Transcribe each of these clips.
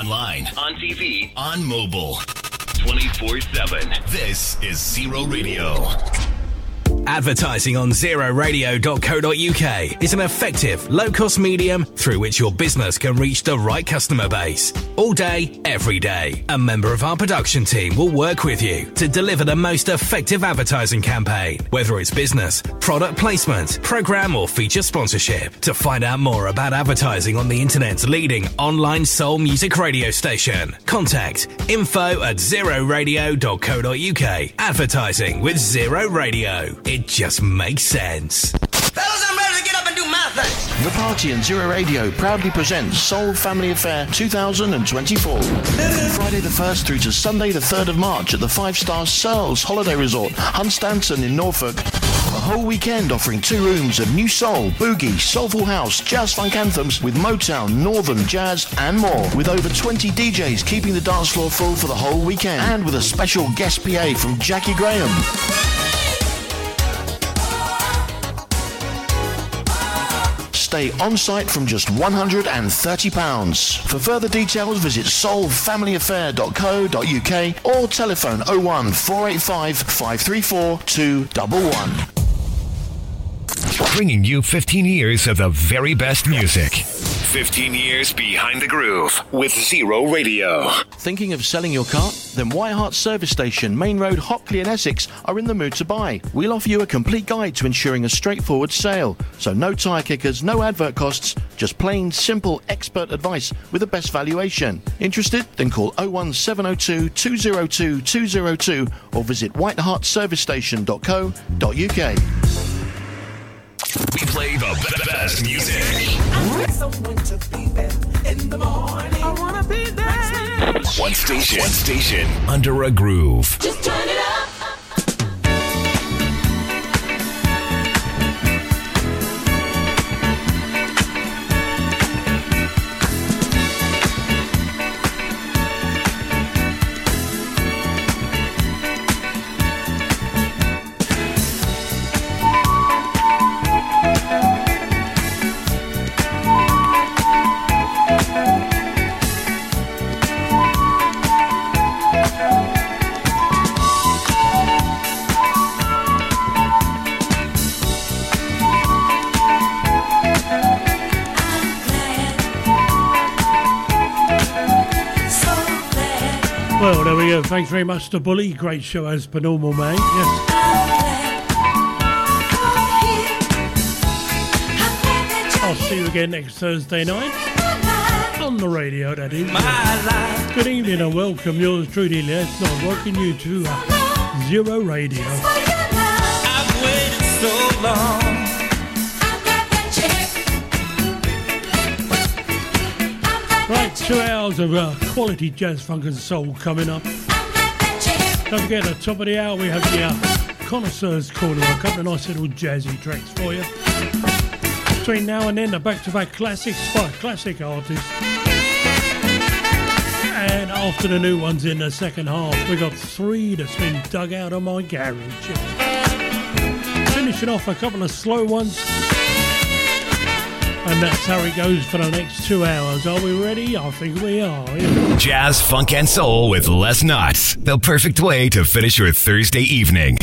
online, on TV, on mobile. 24 7. This is Zero Radio. Advertising on zeroradio.co.uk is an effective, low cost medium through which your business can reach the right customer base. All day, every day. A member of our production team will work with you to deliver the most effective advertising campaign, whether it's business, product placement, program, or feature sponsorship. To find out more about advertising on the internet's leading online soul music radio station, contact info at zeroradio.co.uk. Advertising with Zero Radio. It just makes sense. Fellas, I'm ready to get up and do my thing. The Party and Zero Radio proudly presents Soul Family Affair 2024. Friday the 1st through to Sunday the 3rd of March at the five star Searles Holiday Resort, Hunstanton in Norfolk. A whole weekend offering two rooms of new soul, boogie, soulful house, jazz funk anthems with Motown, Northern, jazz, and more. With over 20 DJs keeping the dance floor full for the whole weekend. And with a special guest PA from Jackie Graham. Stay on site from just £130. For further details, visit soulfamilyaffair.co.uk or telephone 01 485 534 211. Bringing you 15 years of the very best music. 15 years behind the groove with Zero Radio. Thinking of selling your car? Then Whiteheart Service Station, Main Road, Hockley and Essex are in the mood to buy. We'll offer you a complete guide to ensuring a straightforward sale. So no tyre kickers, no advert costs, just plain, simple, expert advice with the best valuation. Interested? Then call 01702 202 202 or visit whiteheartservicestation.co.uk. We play the be- best music. One station, one station under a groove. Just turn it up. Well, there we go. Thanks very much to Bully. Great show as per normal, mate. Yes. I'll see you again next Thursday night on the radio, that is. Good evening and welcome. Yours truly, Les, Knott rocking you to uh, Zero Radio. I've waited so long. Two hours of uh, quality jazz, funk, and soul coming up. Don't forget, at the top of the hour, we have the uh, Connoisseurs Corner, a couple of nice little jazzy tracks for you. Between now and then, the back to back classics by classic artists. And after the new ones in the second half, we got three that's been dug out of my garage. Finishing off a couple of slow ones. And that's how it goes for the next two hours. Are we ready? I think we are. Jazz, funk, and soul with Les Nuts. The perfect way to finish your Thursday evening.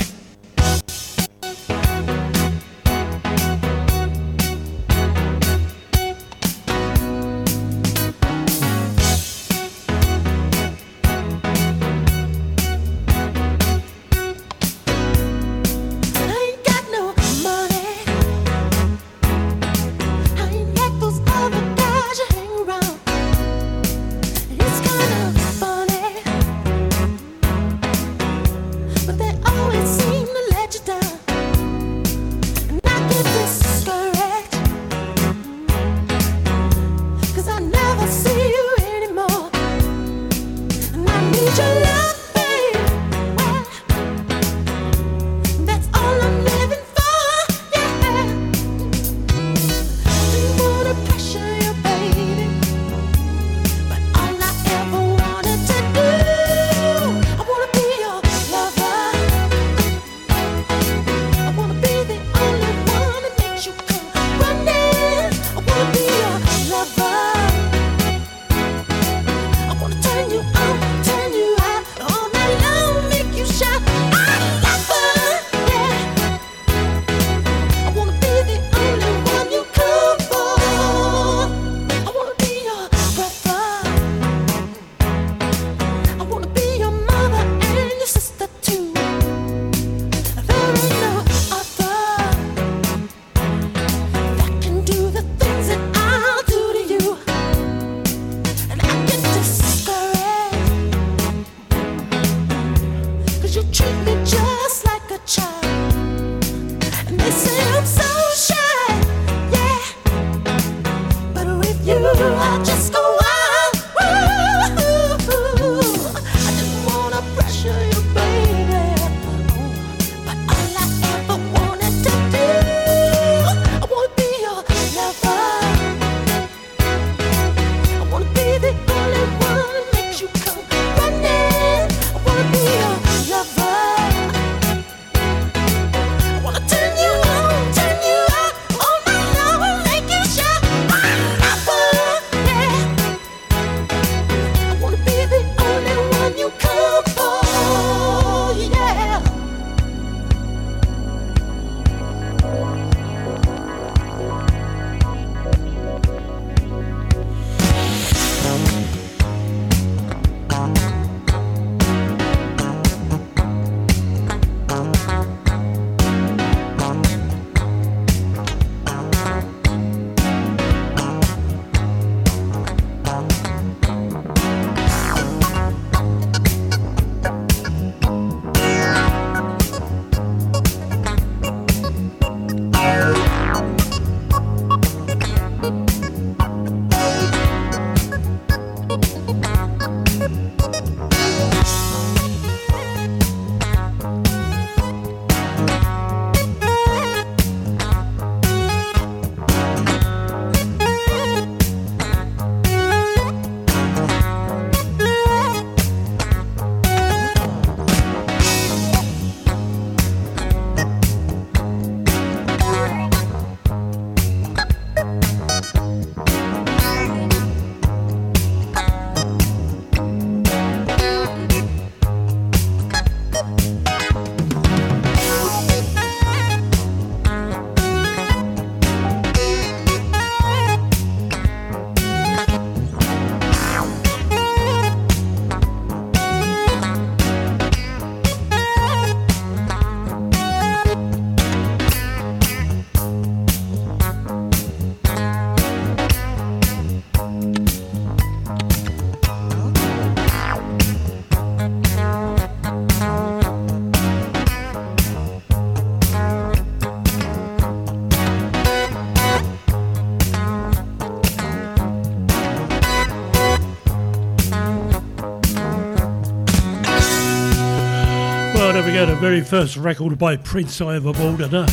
very first record by Prince I ever bought, and uh,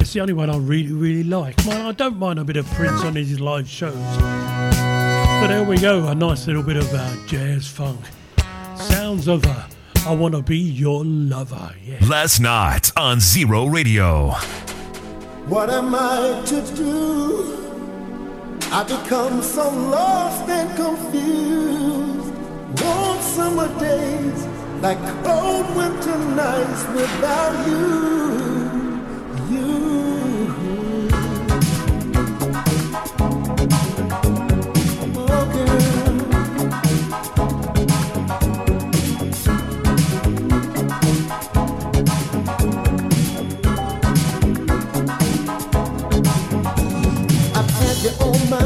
it's the only one I really, really like. Well, I don't mind a bit of Prince on his live shows. But there we go, a nice little bit of uh, jazz funk. Sounds of uh, I Wanna Be Your Lover. Yeah. Last night on Zero Radio. What am I to do? I become so lost and confused. Warm summer days like cold winter nights without you. Oh my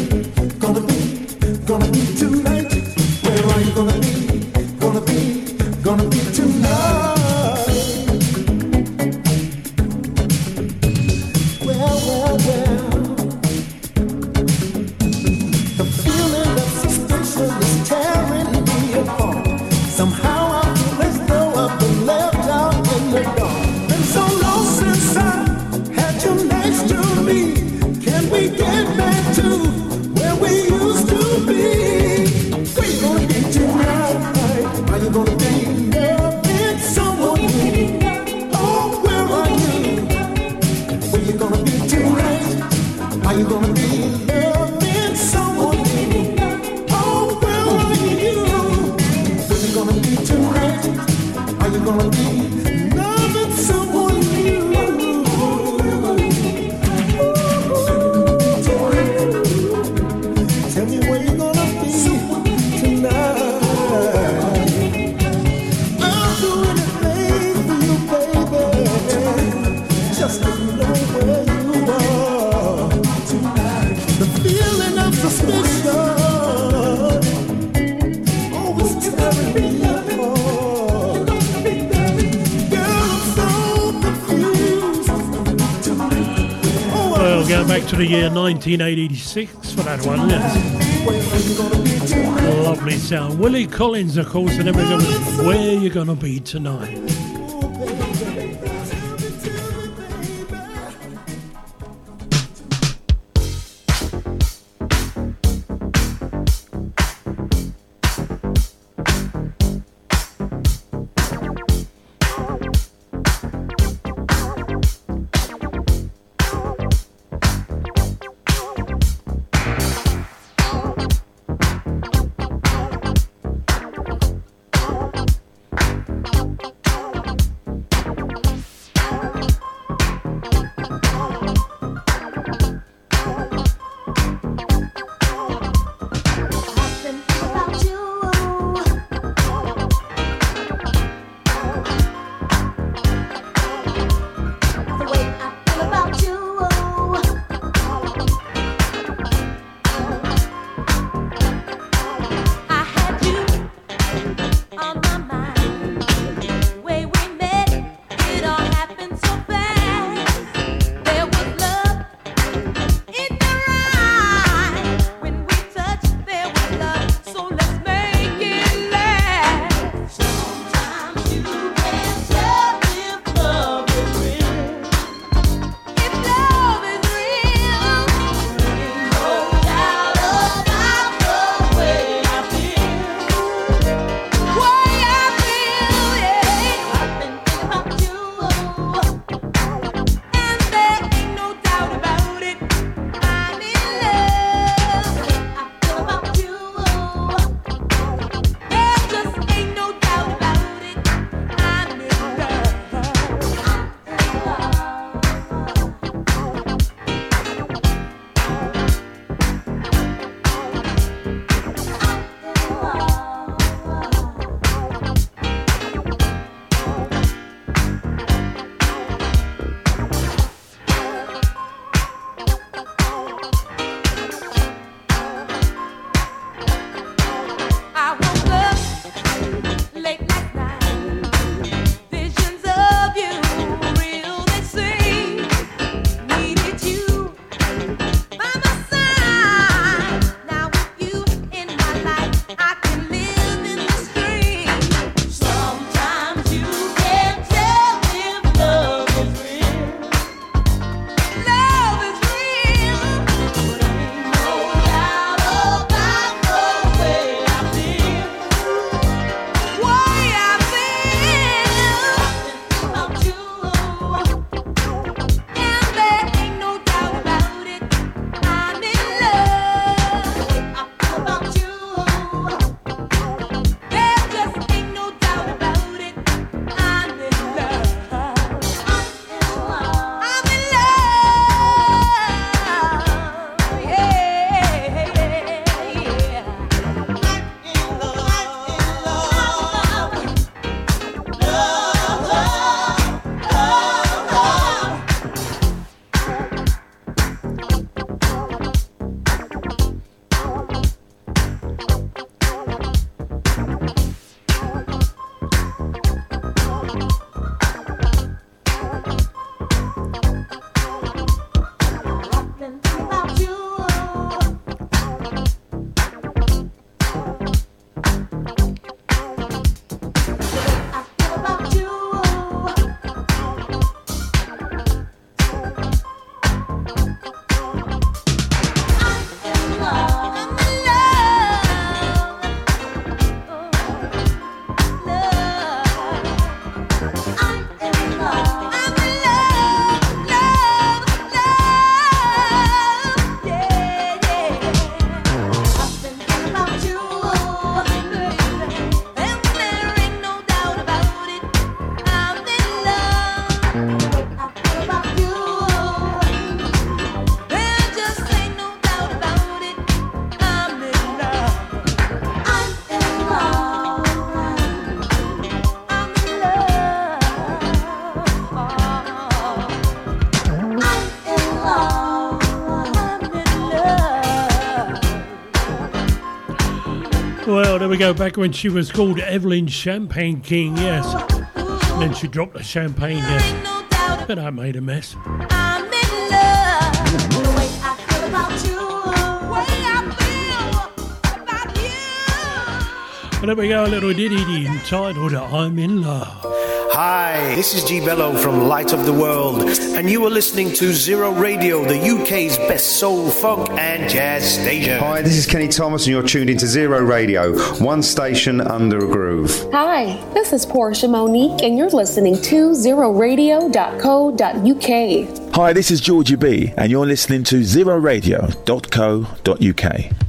to the year 1986 for that one. Yes. Lovely sound. Willie Collins, of course, and everyone, where you gonna be tonight? There we go. Back when she was called Evelyn Champagne King, yes. And then she dropped the champagne, yes. And that made a mess. And there we go, a little ditty entitled I'm in Love. Hi, this is G Bello from Light of the World, and you are listening to Zero Radio, the UK's best soul, funk, and jazz station. Hi, this is Kenny Thomas, and you're tuned into Zero Radio, one station under a groove. Hi, this is Portia Monique, and you're listening to zeroradio.co.uk. Hi, this is Georgie B, and you're listening to zeroradio.co.uk.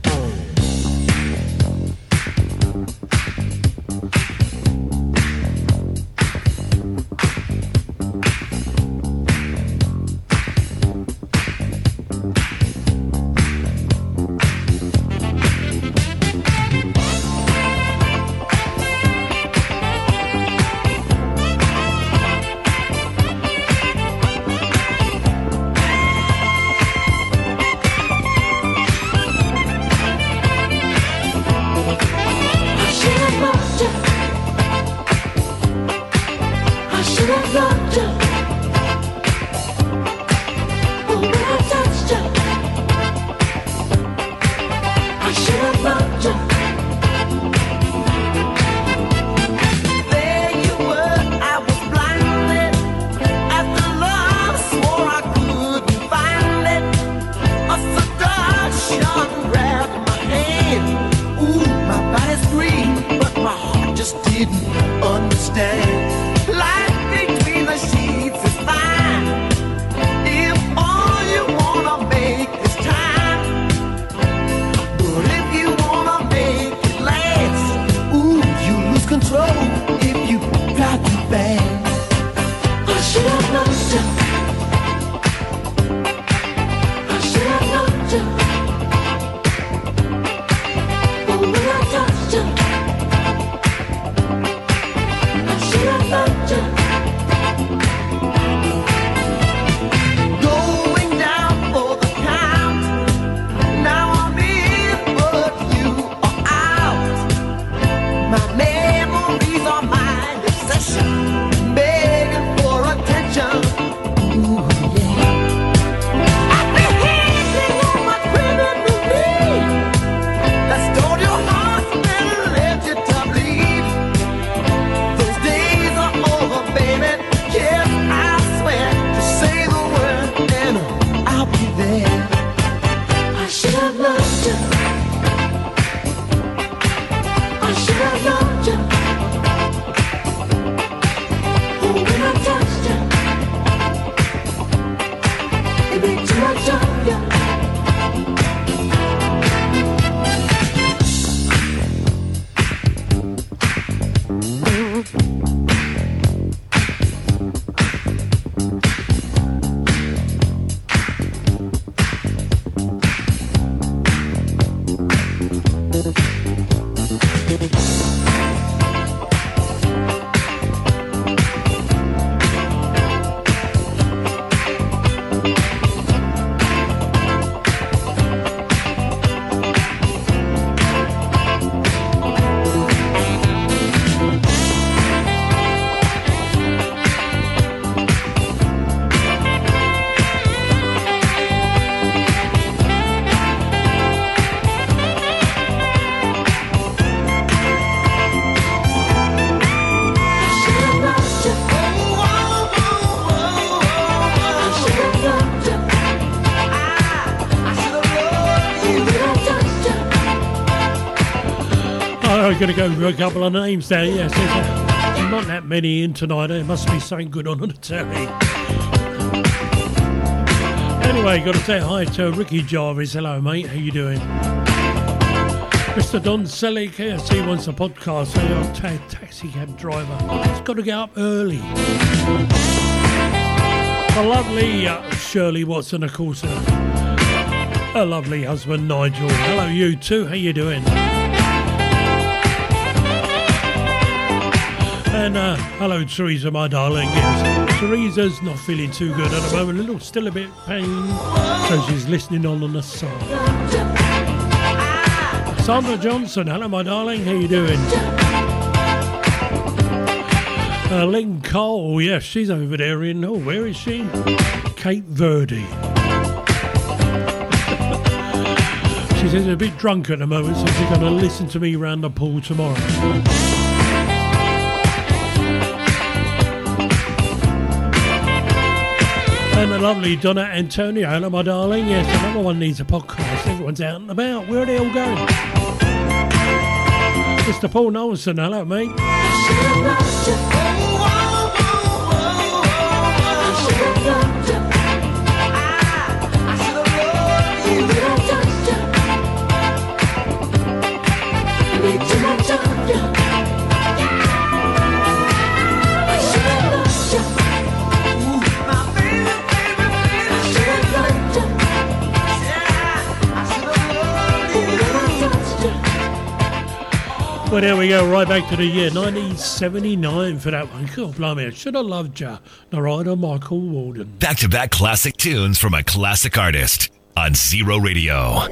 going to go through a couple of names there. Yes, not that many in tonight. There must be something good on the telly. Anyway, got to say hi to Ricky Jarvis. Hello, mate. How you doing? Mr. Don Selleck, KFC wants a podcast. Ta- taxi cab driver. He's got to get up early. The lovely uh, Shirley Watson, of course. Her lovely husband Nigel. Hello, you too. How you doing? And uh, hello, Teresa, my darling. Yes, Teresa's not feeling too good at the moment. A little, still a bit pain, so she's listening on on the side. Sandra Johnson, hello my darling, how you doing? Uh, Lynn Cole, yes, she's over there in, oh, where is she? Cape Verde. she says she's a bit drunk at the moment, so she's going to listen to me round the pool tomorrow. And the lovely Donna Antonio, hello my darling. Yes, another one needs a podcast. Everyone's out and about. Where are they all going? Mr. Paul Nelson, hello mate. Well, there we go, right back to the year 1979 for that one. God, blimey, I should have loved ya. Narada Michael Walden. Back to back classic tunes from a classic artist on Zero Radio.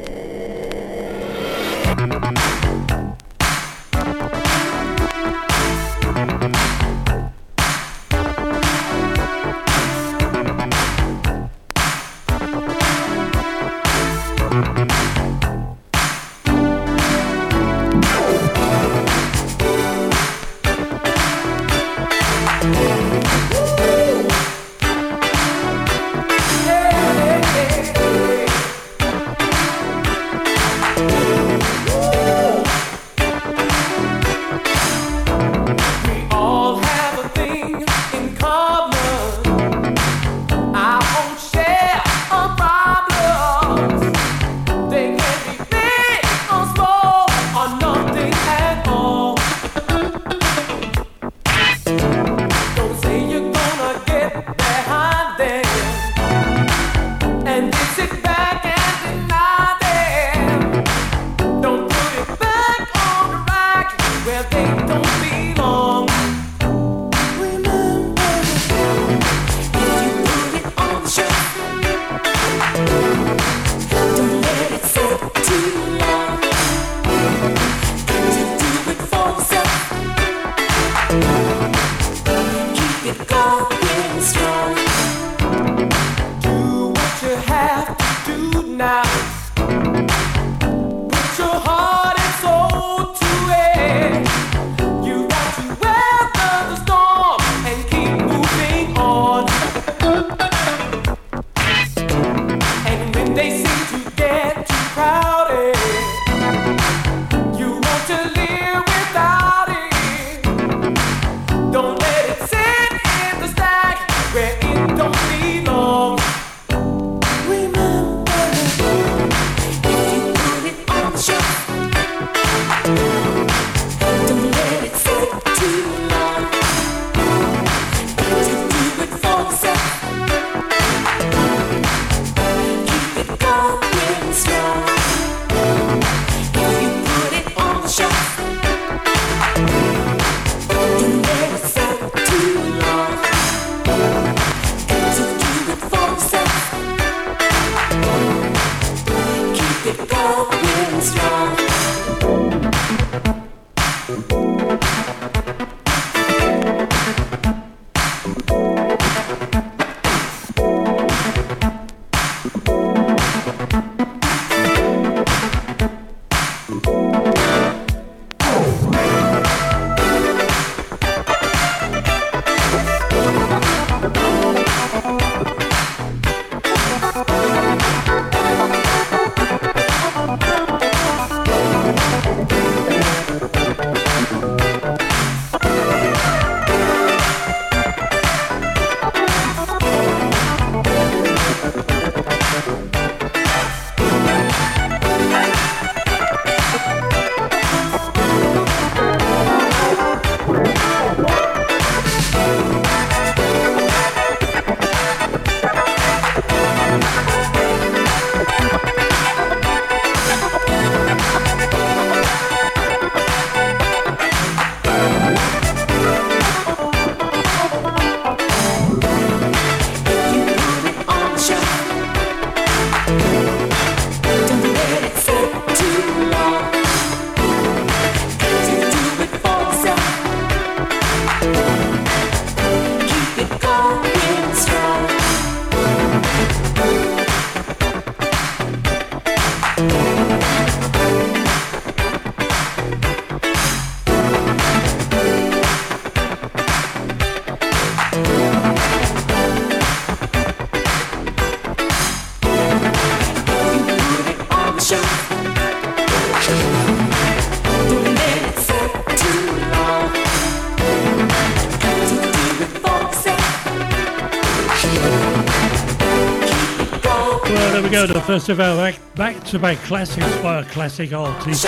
First of our back, back-to-back classics by a classic artist.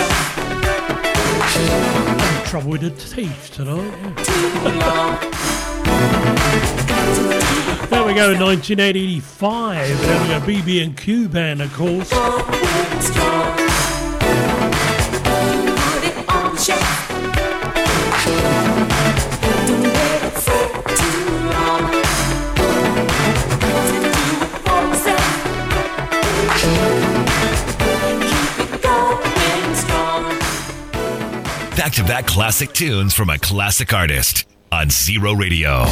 Having trouble with the teeth tonight. yeah. there we go, 1985. There we go, BB and Q band, of course. Back to back classic tunes from a classic artist on Zero Radio.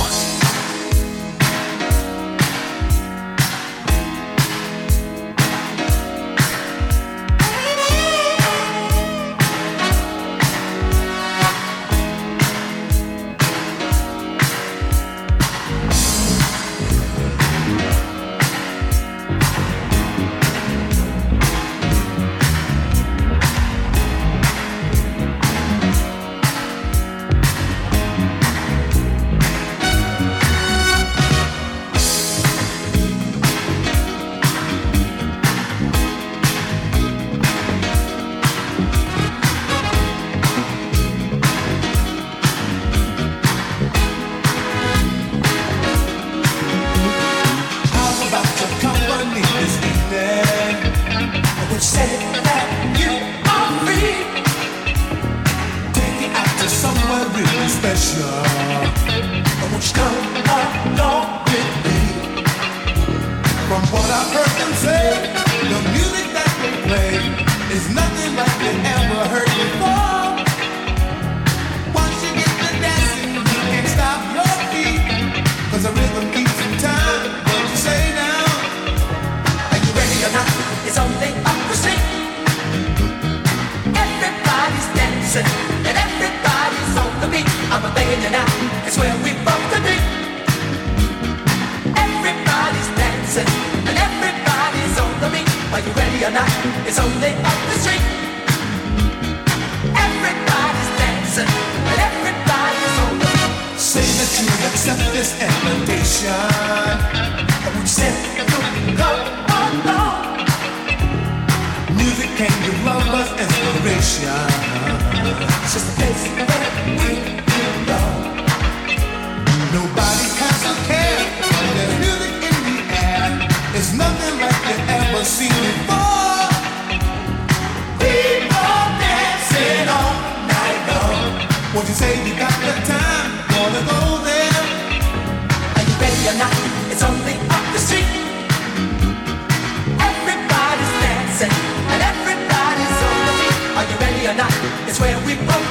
Special. You come along with me. From what I've heard them say, the music that they play is nothing like you ever heard before. Once you get dancing, you can't stop your the rhythm keeps in time. What you say now? Are you ready or not? It's only up. Everybody's dancing I'm begging you now. It's where we both to be. Everybody's dancing and everybody's on the beat. Are you ready or not? It's only up the street. Everybody's dancing and everybody's on the beat. Say that you accept this invitation. We along. Music can give inspiration. Just a place where we It's where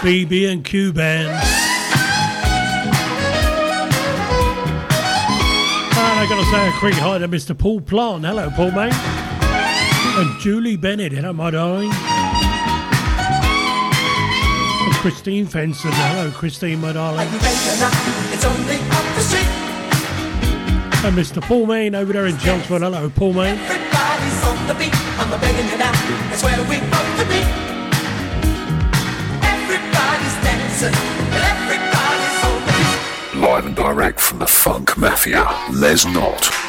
BB and Q band. And I gotta say a quick hi to Mr. Paul Plant. Hello, Paul, mate. And Julie Bennett. Hello, my darling. And Christine Fenson. Hello, Christine, my darling. It's only up the street. And Mr. Paul Main over there in Chelmsford. Hello, Paul Main. Everybody's on the beat. I'm begging you now. It's where we On. Live and direct from the Funk Mafia, Les Knott.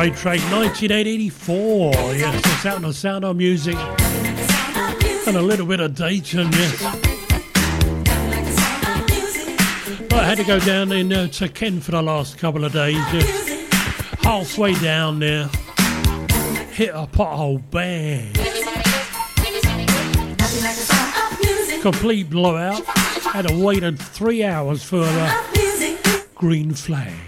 Great track. 1984. Yes, it's out on the sound of music. And a little bit of Dayton, yes. I had to go down in uh, to Ken for the last couple of days. Yes. Halfway down there, hit a pothole, bang. Complete blowout. Had to wait three hours for the green flag.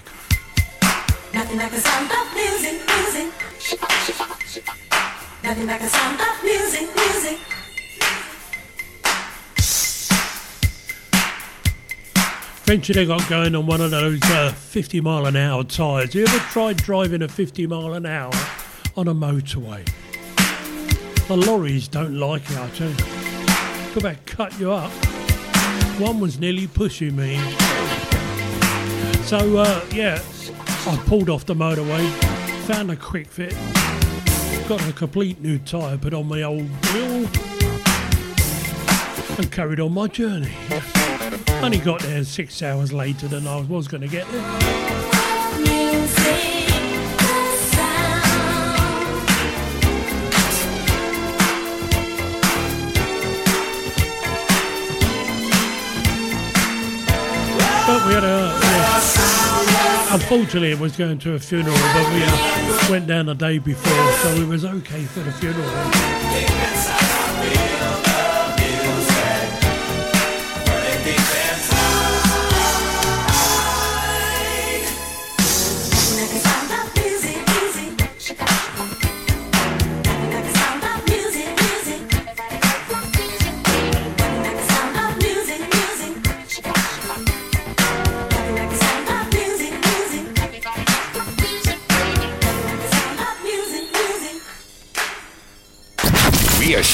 Eventually, I got going on one of those uh, 50 mile an hour tyres. You ever tried driving a 50 mile an hour on a motorway? The lorries don't like it, I tell you. Could about cut you up. One was nearly pushing me. So, uh, yeah, I pulled off the motorway, found a quick fit, got a complete new tyre put on my old wheel, and carried on my journey. Only got there six hours later than I was going to get there. But we had a. yeah. Unfortunately, it was going to a funeral, but we uh, went down the day before, so it was okay for the funeral.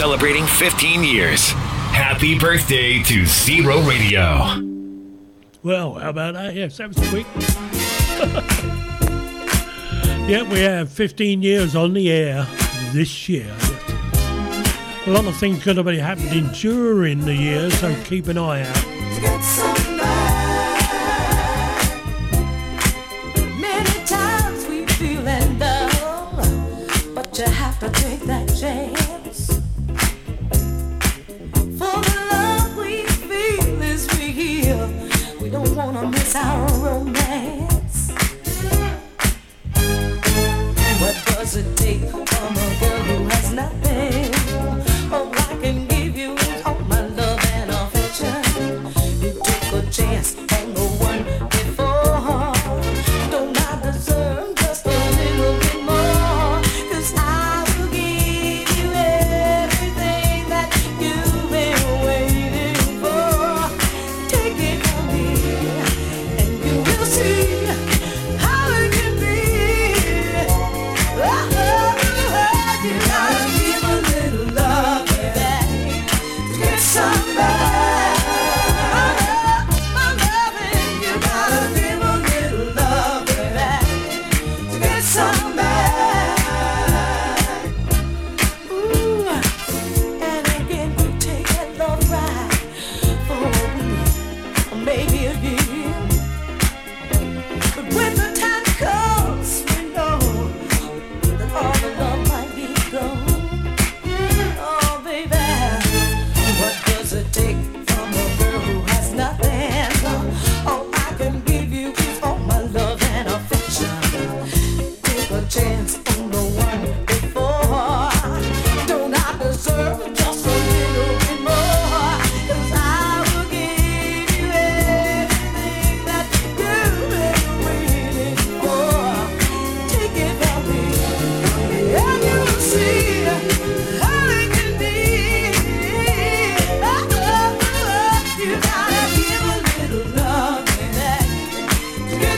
Celebrating 15 years. Happy birthday to Zero Radio. Well, how about that? Yes, that was quick. yeah, we have 15 years on the air this year. A lot of things could have be happening during the year, so keep an eye out. Many times we feeling down, but you have to take that chance. Our romance. What does it take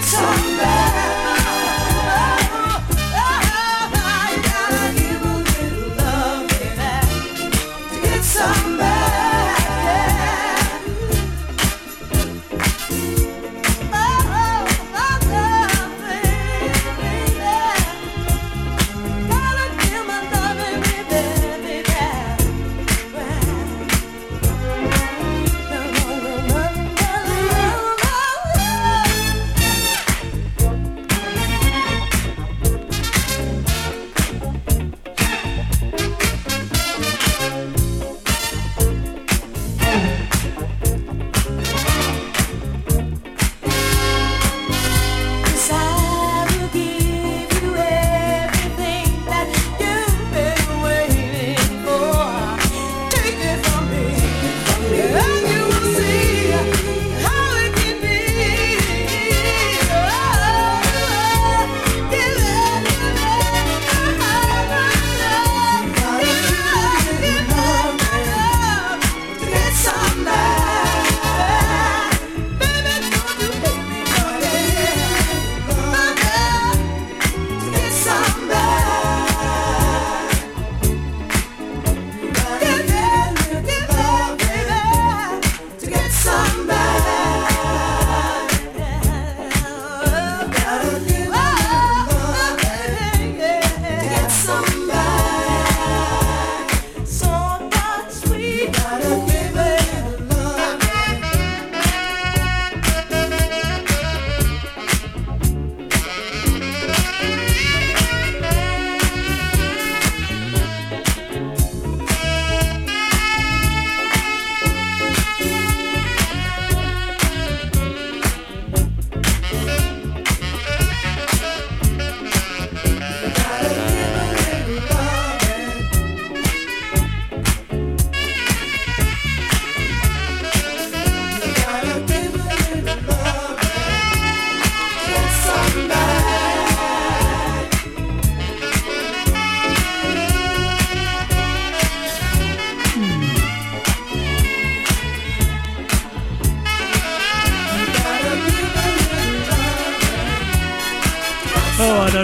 back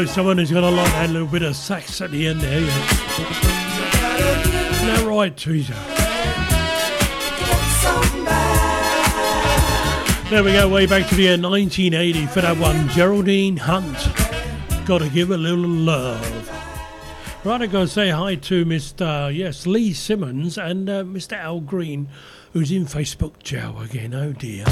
know someone who's got a lot little bit of sax at the end there. Yeah. Now, right, Teresa. There we go, way back to the year 1980 for that one, Geraldine Hunt. Gotta give a little love. Right, I gotta say hi to Mr. Yes, Lee Simmons and uh, Mr. Al Green, who's in Facebook jail again. Oh dear.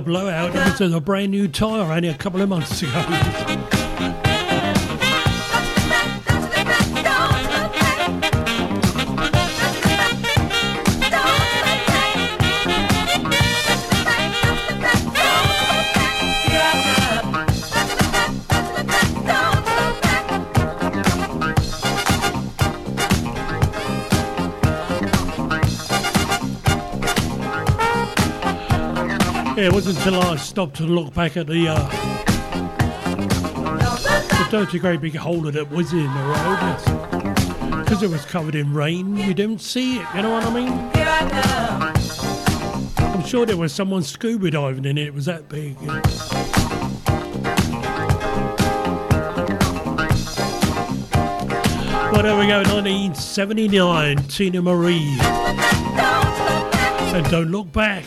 Blowout? It was a brand new tyre only a couple of months ago. Yeah, it wasn't until I stopped to look back at the uh, the dirty great big hole that was in the road. Because it was covered in rain, you didn't see it. You know what I mean? I'm sure there was someone scuba diving in it. It was that big. Well, there we go, 1979, Teena Marie. And don't look back.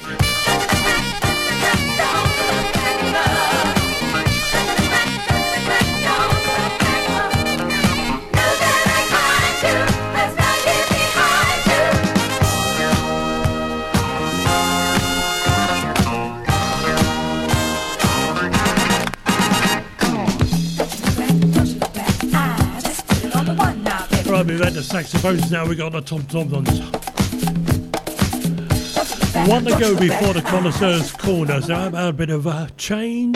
Saxophones, now we've got the tom toms. One to go before the connoisseur's corner, so how about a bit of a change?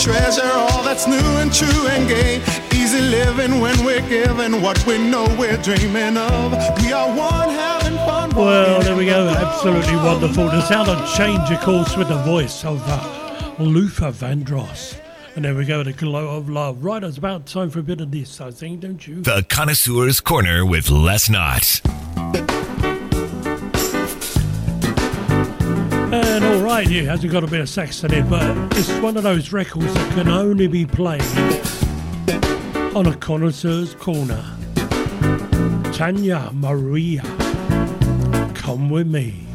treasure all that's new and true and gay. Easy living when we're given what we know we're dreaming of. We are one having fun. Well, there we go. Absolutely wonderful. The sound of change, of course, with the voice of uh, Luther Vandross. And there we go, the glow of love. Right, it's about time for a bit of this, I think, don't you? The Connoisseur's Corner with Les Knots. All right, it hasn't got a bit of sax in it, but it's one of those records that can only be played on a connoisseur's corner. Tania Maria, come with me.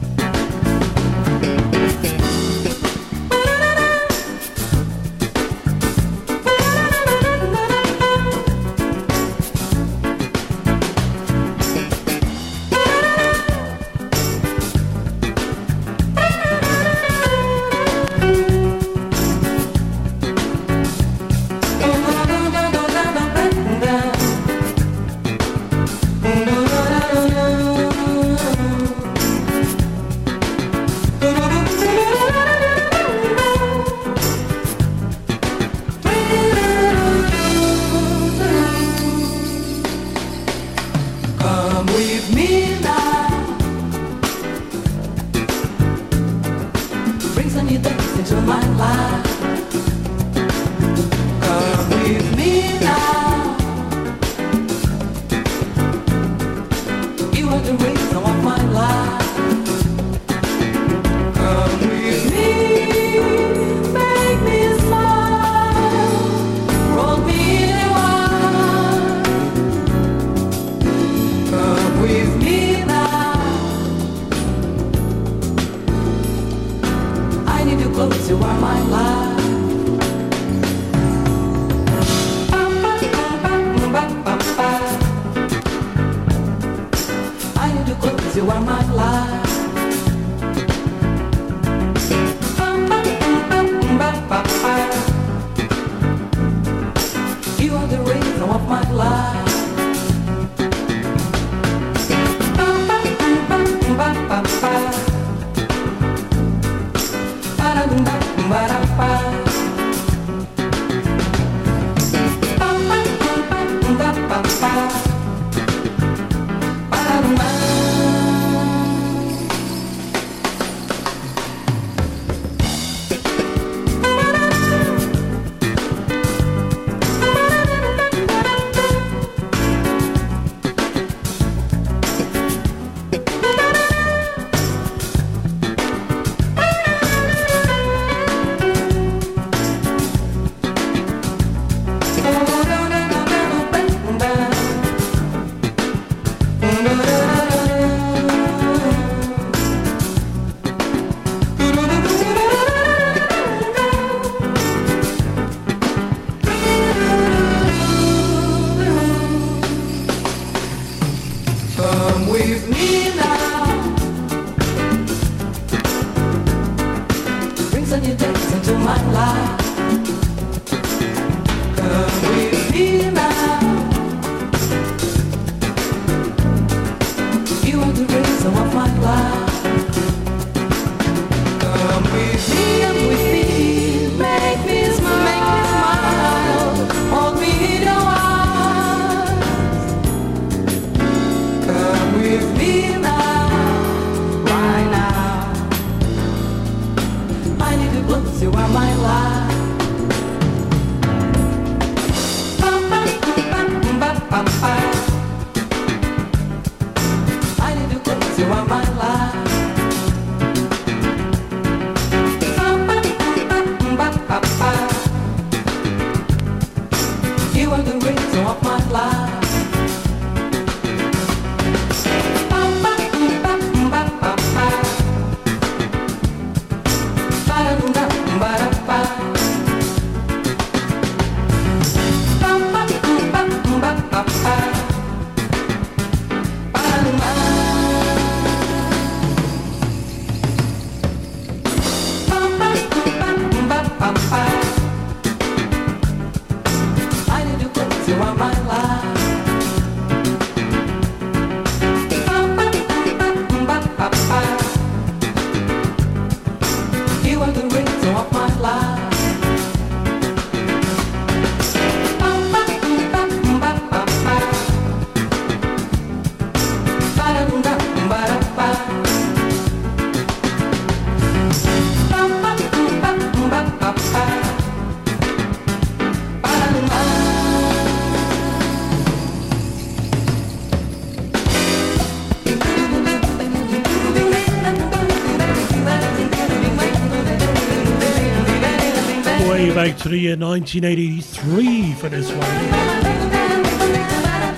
Back to the year 1983 for this one.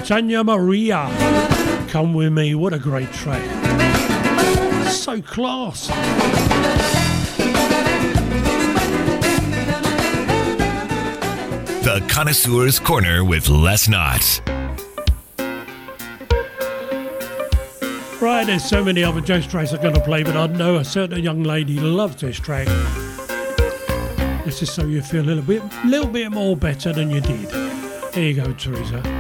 Tania Maria, Come With Me, what a great track. So class. The Connoisseur's Corner with Les Knots. Right, there's so many other jazz tracks I'm going to play, but I know a certain young lady loves this track. This is so you feel a little bit, little bit more better than you did. Here you go, Teresa.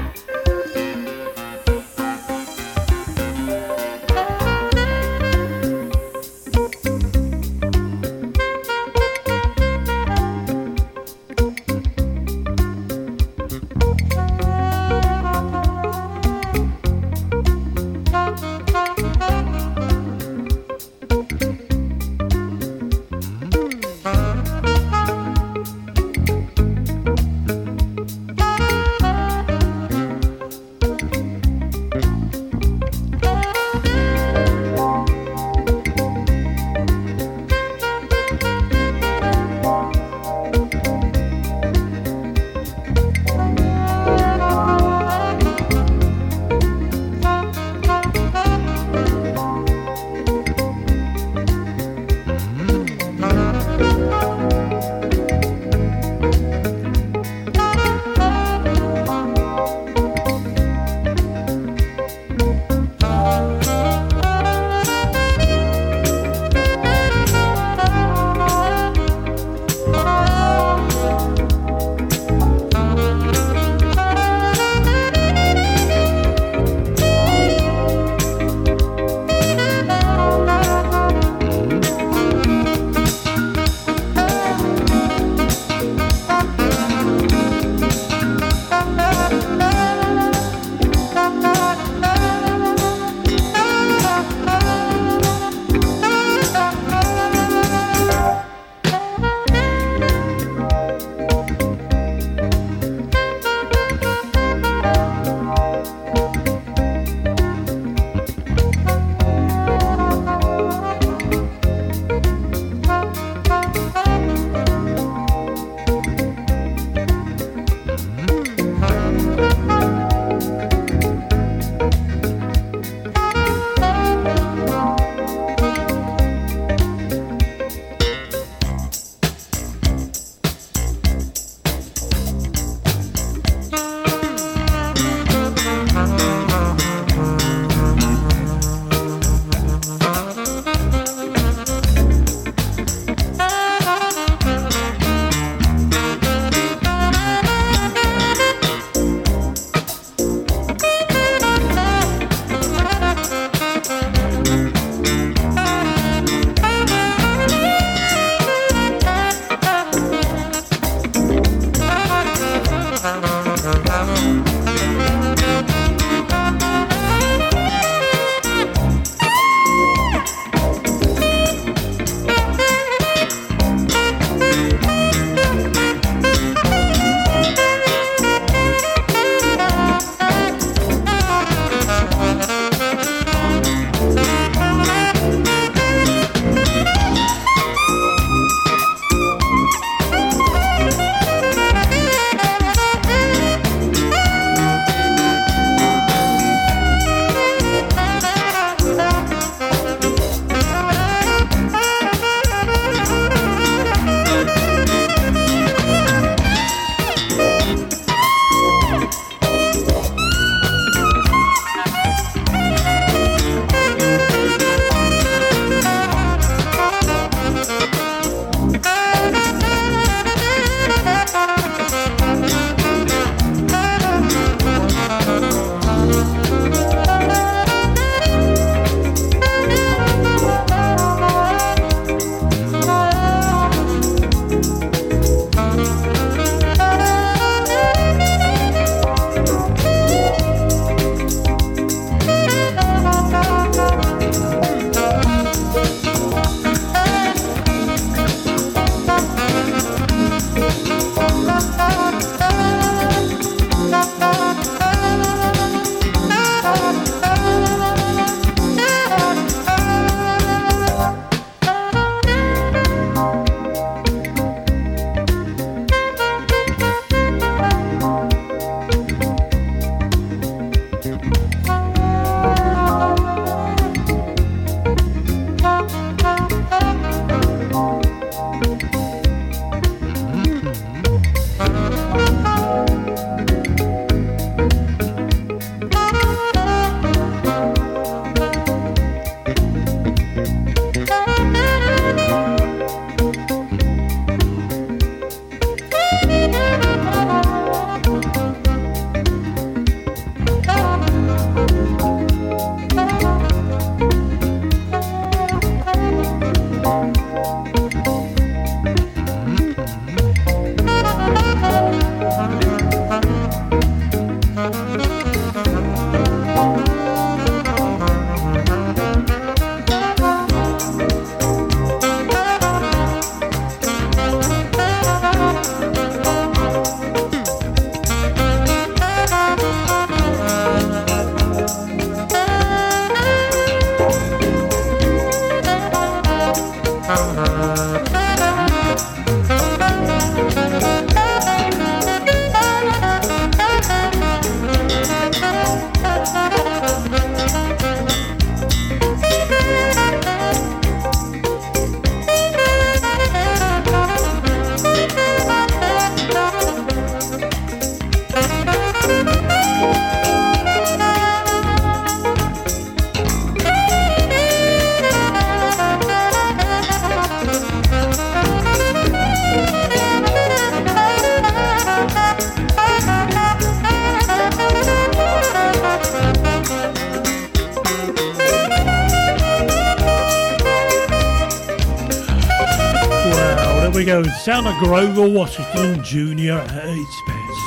Sound of Grover Washington Jr. at its best.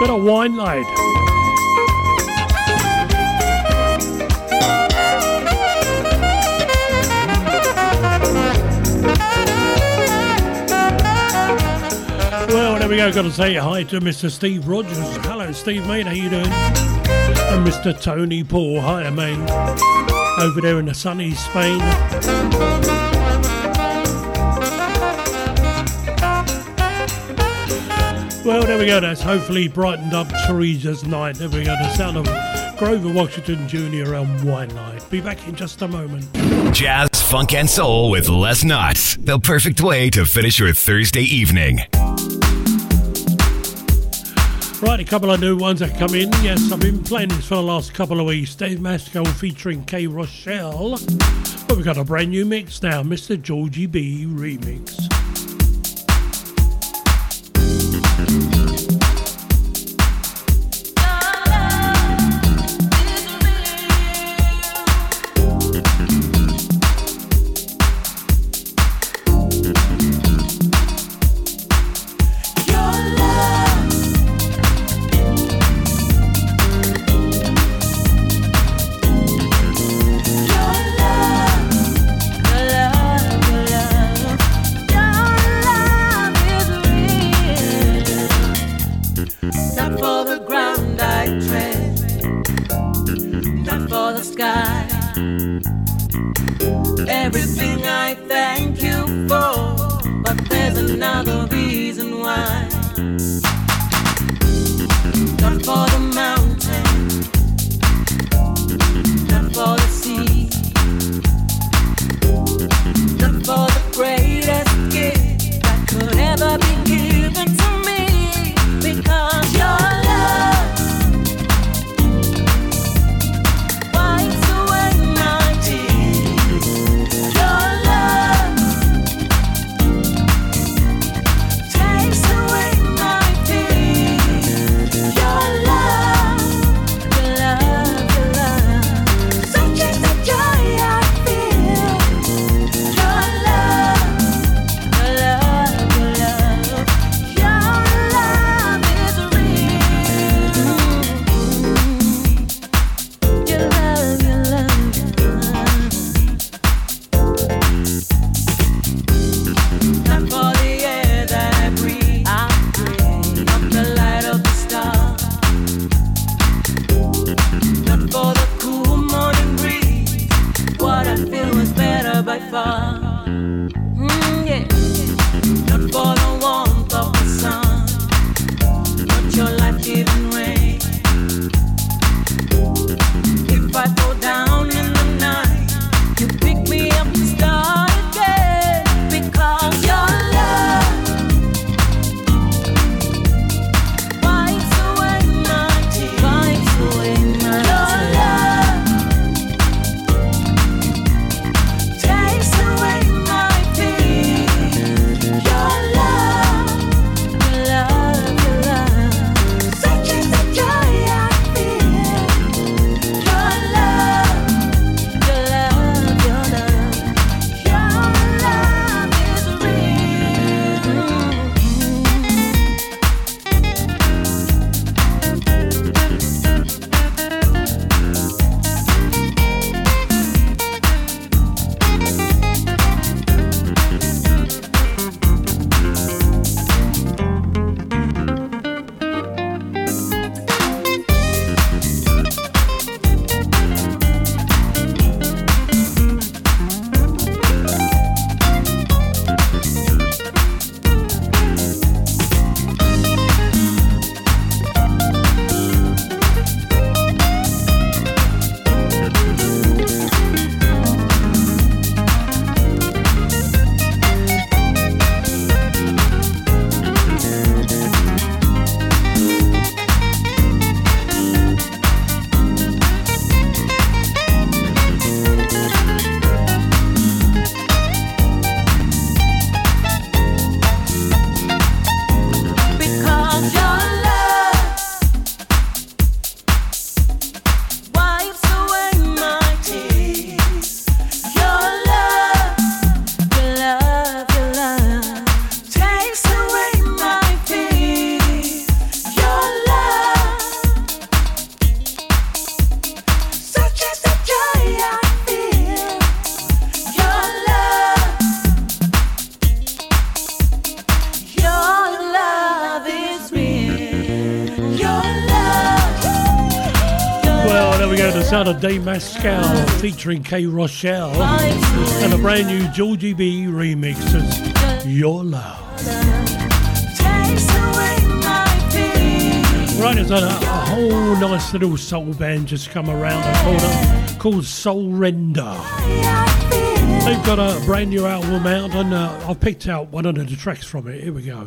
Bit of Winelight. Well, there we go. Got to say hi to Mr. Steve Rogers. Hello, Steve, mate. How you doing? And Mr. Tony Paul. Hi, mate. Over there in the sunny Spain. There we go. That's hopefully brightened up Teresa's night. There we go. The sound of Grover Washington Jr. and Winelight. Be back in just a moment. Jazz, funk, and soul with Les Knots. The perfect way to finish your Thursday evening. Right, a couple of new ones that come in. Yes, I've been playing this for the last couple of weeks. Dave Mascall featuring K. Rochelle. But we've got a brand new mix now, Mr. Georgie B remix. Of Mascall featuring K. Rochelle and a brand new Georgie B remix of Your Love. Right, there's a, a whole nice little soul band just come around the corner called Soulrender. They've got a brand new album out and uh, I've picked out one of the tracks from it. Here we go.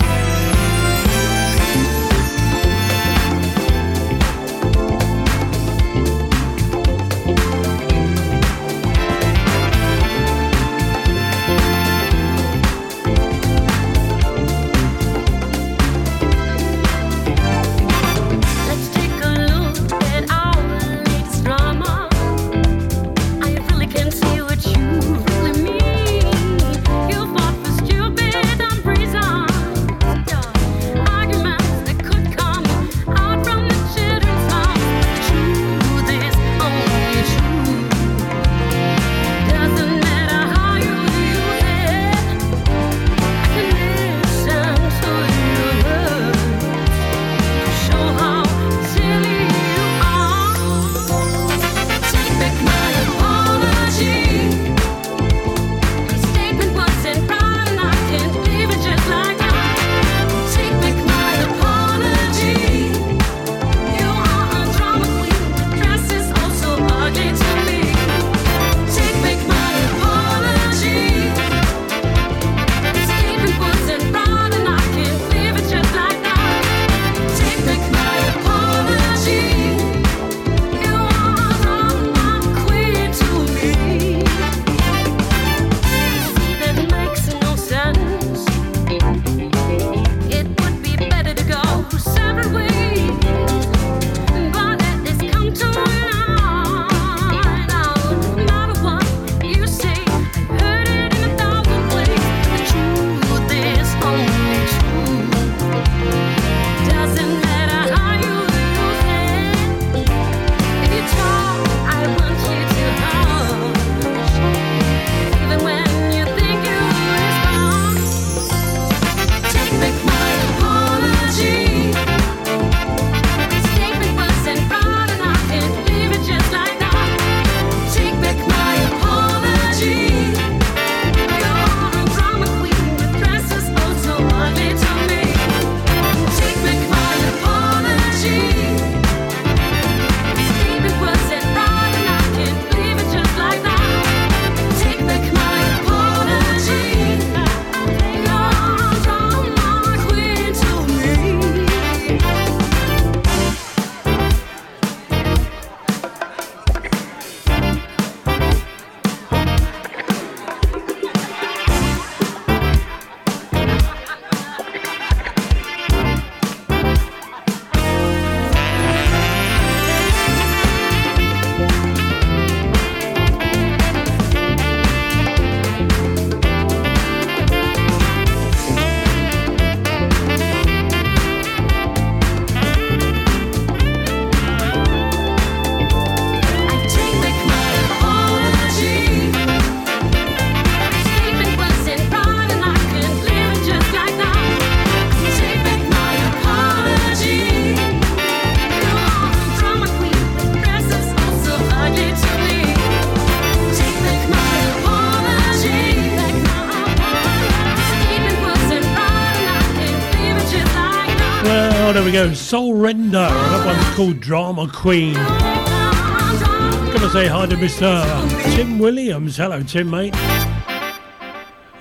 Go. Soulrender. That one's called Drama Queen. Gonna say hi to Mr. Tim Williams. Hello, Tim, mate.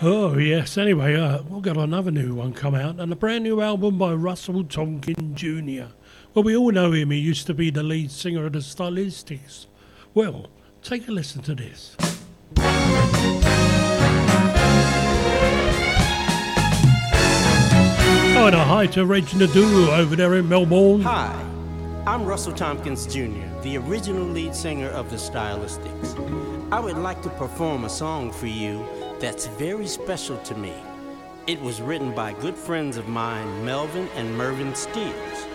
Oh, yes. Anyway, uh, we've got another new one come out and a brand new album by Russell Thompkins Jr. Well, we all know him. He used to be the lead singer of the Stylistics. Well, take a listen to this. Hi to Reg Nadu over there in Melbourne. Hi, I'm Russell Thompkins Jr., the original lead singer of the Stylistics. I would like to perform a song for you that's very special to me. It was written by good friends of mine, Melvin and Mervin Steals.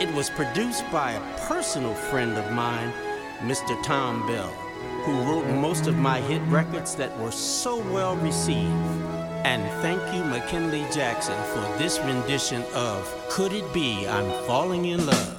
It was produced by a personal friend of mine, Mr. Thom Bell, who wrote most of my hit records that were so well received. And thank you, McKinley Jackson, for this rendition of Could It Be I'm Falling in Love?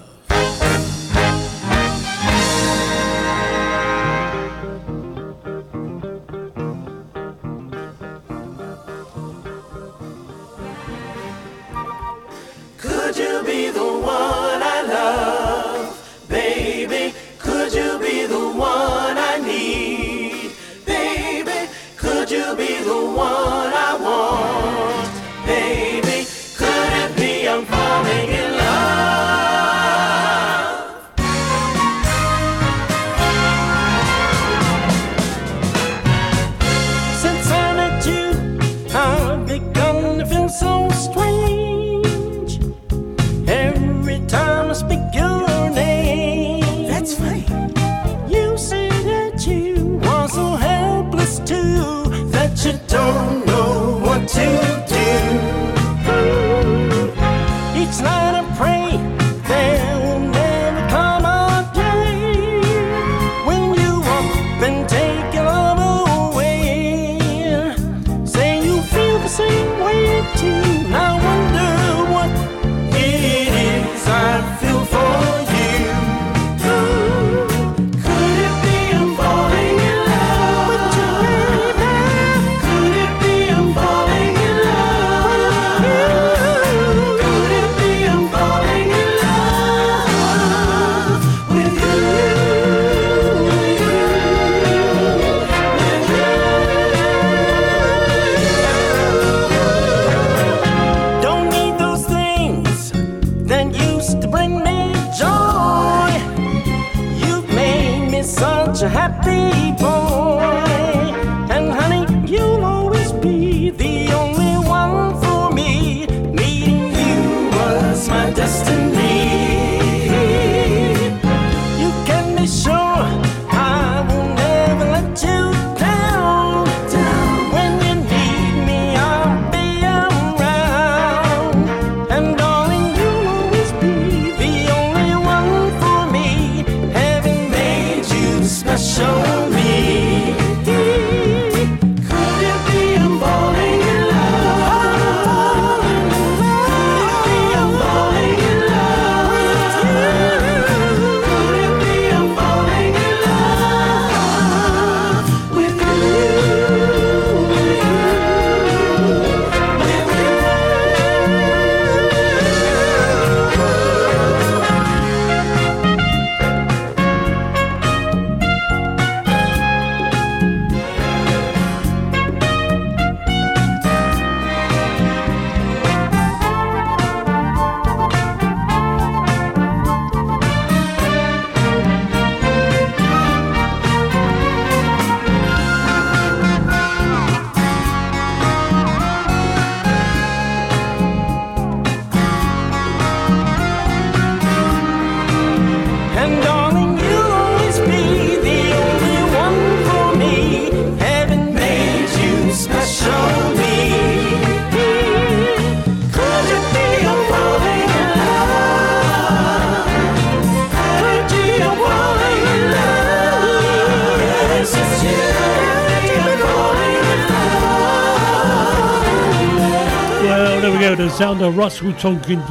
sound of Russell Thompkins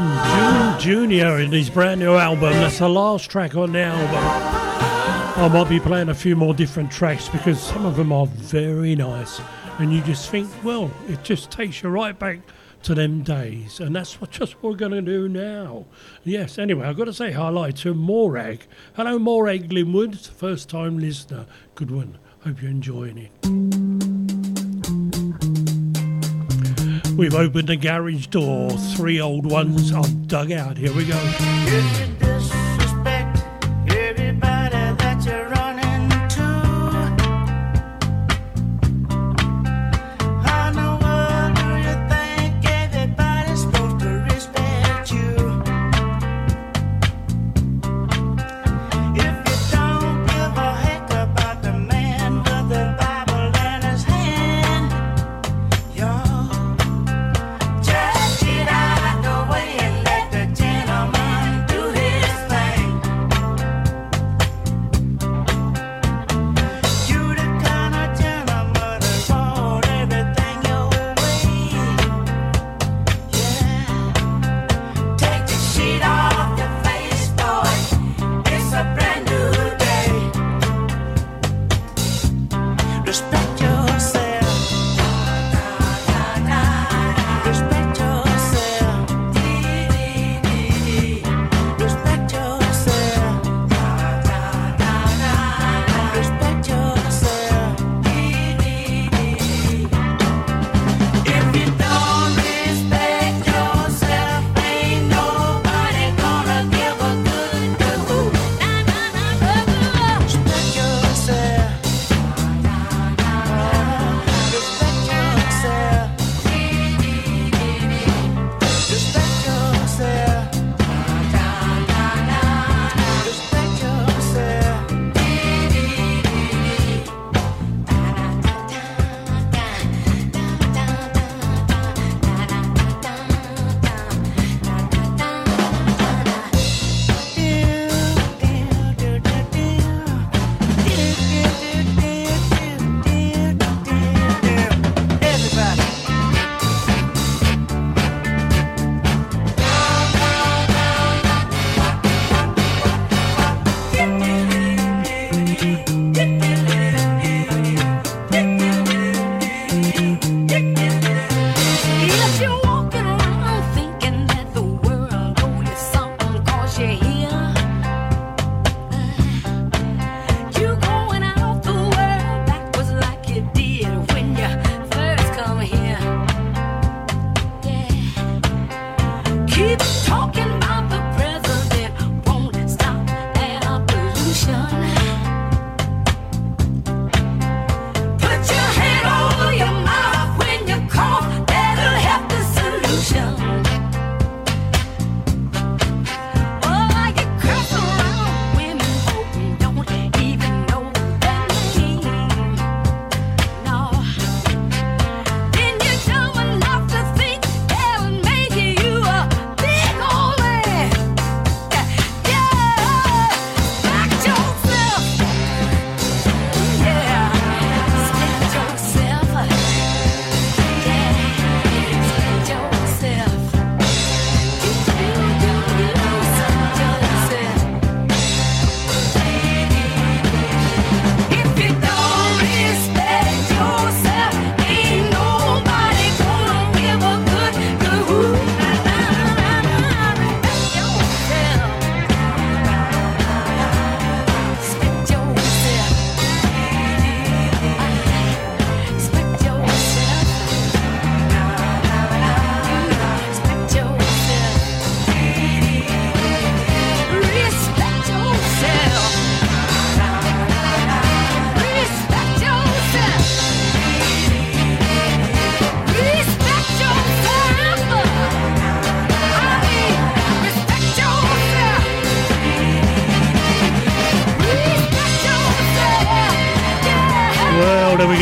Jr. in his brand new album. That's the last track on the album. I might be playing a few more different tracks because some of them are very nice. And you just think, well, it just takes you right back to them days. And that's what, just what we're going to do now. Yes, anyway, I've got to say hi to Morag. Hello, Morag Glenwood. first time listener. Good one. Hope you're enjoying it. We've opened a garage door. Three old ones are dug out. Here we go.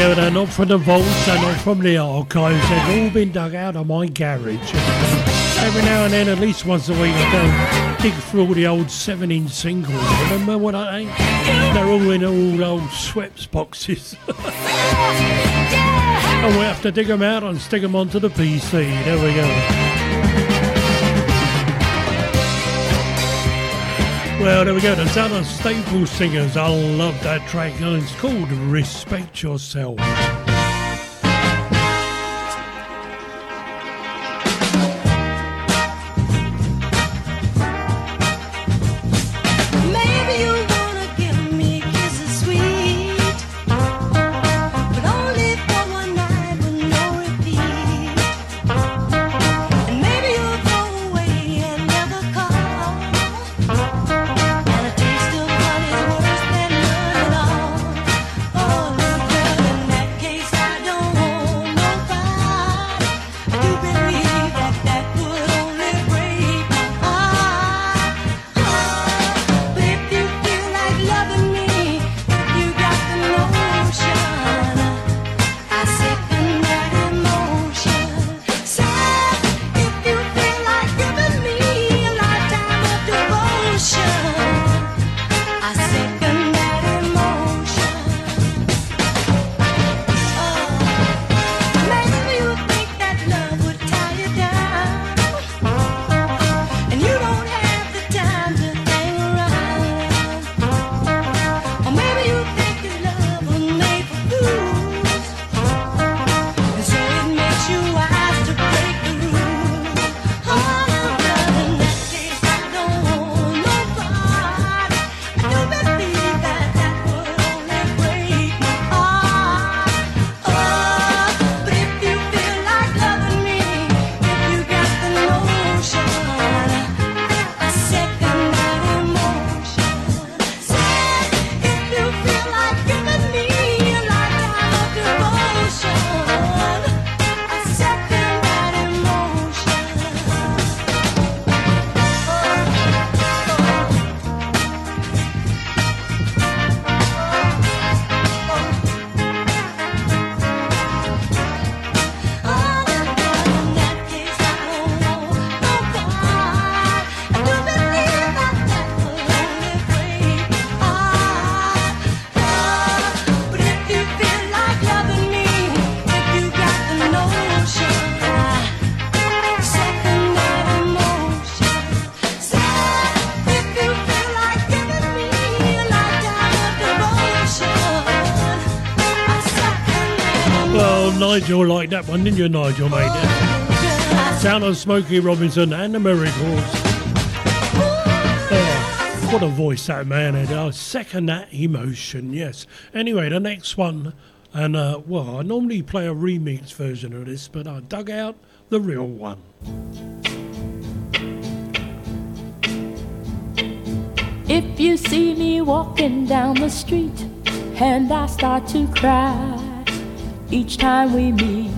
We. They're not from the vaults, they're not from the archives. They've all been dug out of my garage. Every now and then, at least once a week, I go dig through all the old seven-inch singles. Remember what I ain't? They're all in all old Schweppes boxes. and we have to dig them out and stick them onto the PC. There we go. Well, there we go. The Southern Staple Singers. I love that track, it's called Respect Yourself. Well, Nigel liked that one, didn't you, Nigel, mate? Sound of Smokey Robinson and the Miracles. Oh, what a voice that man had. I second that emotion, yes. Anyway, the next one, and uh, well, I normally play a remix version of this, but I dug out the real one. If you see me walking down the street and I start to cry each time we meet,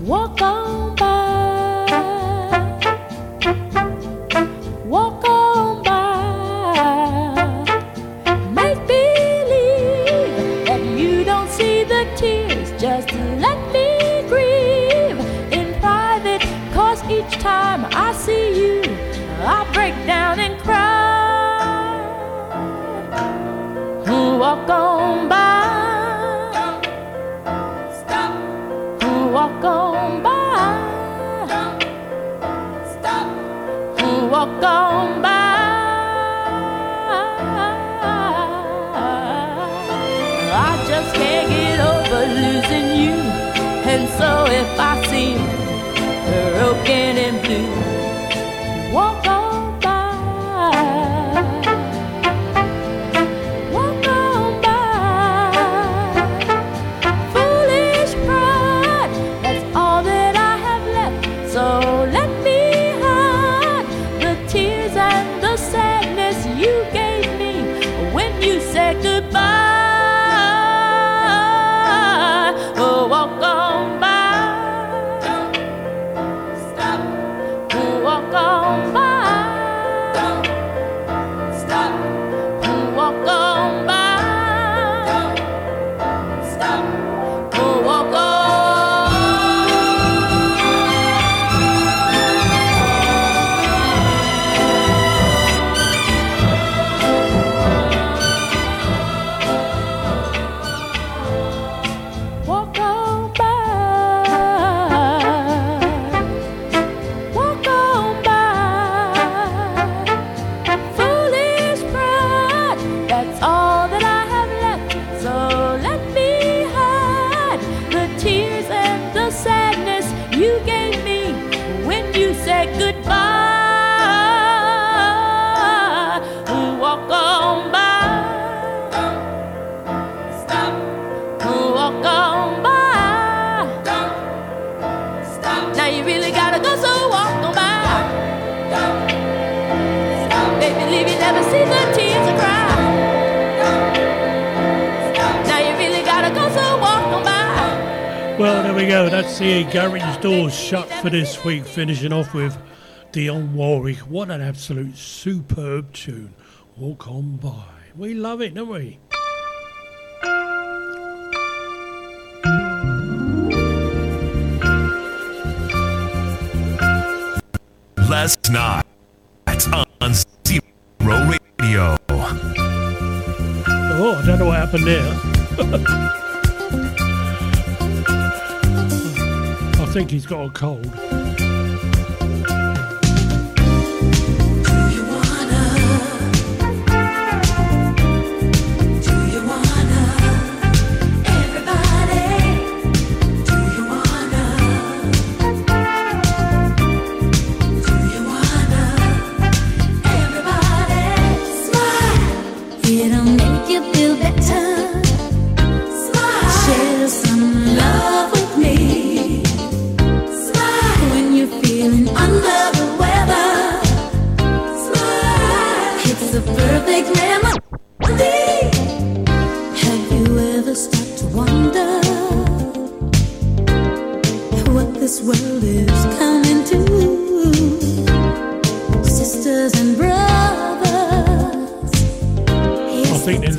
walk on by. Walk on by. Make believe that you don't see the tears. Just let me grieve in private. Cause each time I see you, I break down and cry. Walk on Walk on by. I just can't get over losing you. And so if I seem broken and blue, There we go, that's the garage door shut for this week, finishing off with Dionne Warwick. What an absolute superb tune. Walk on by. We love it, don't we? Les Knott. On Zero Radio. Oh, I don't know what happened there. think he's got a cold.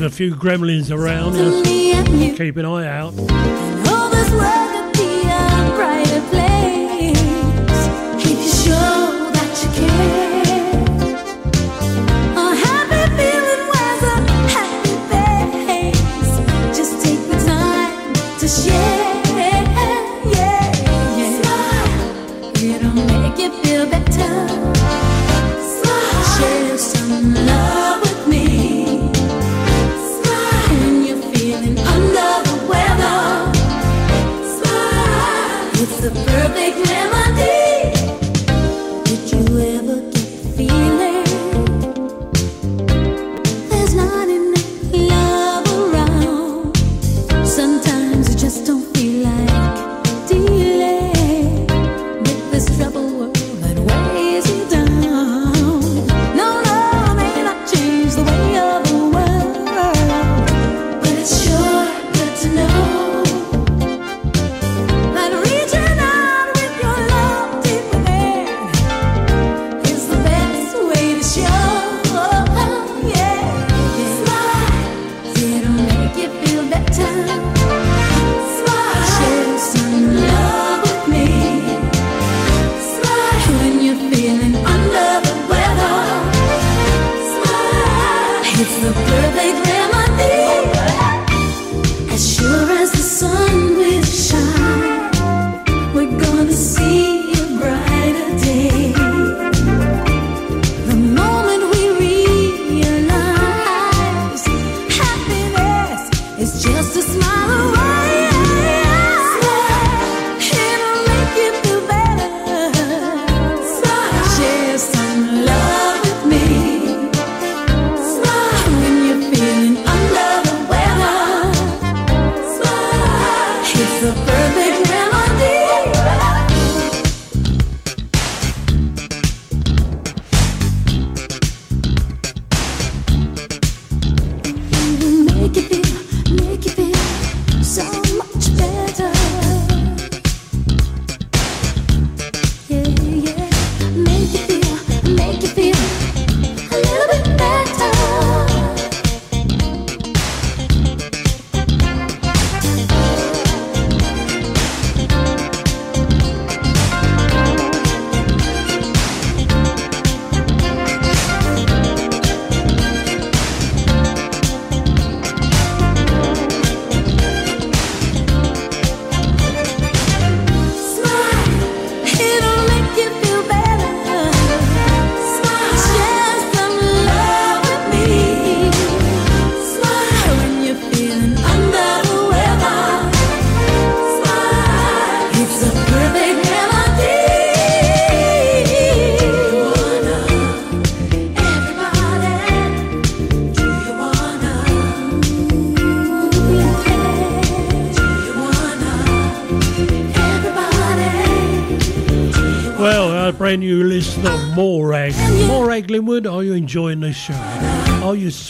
a few gremlins around. Keep an eye out.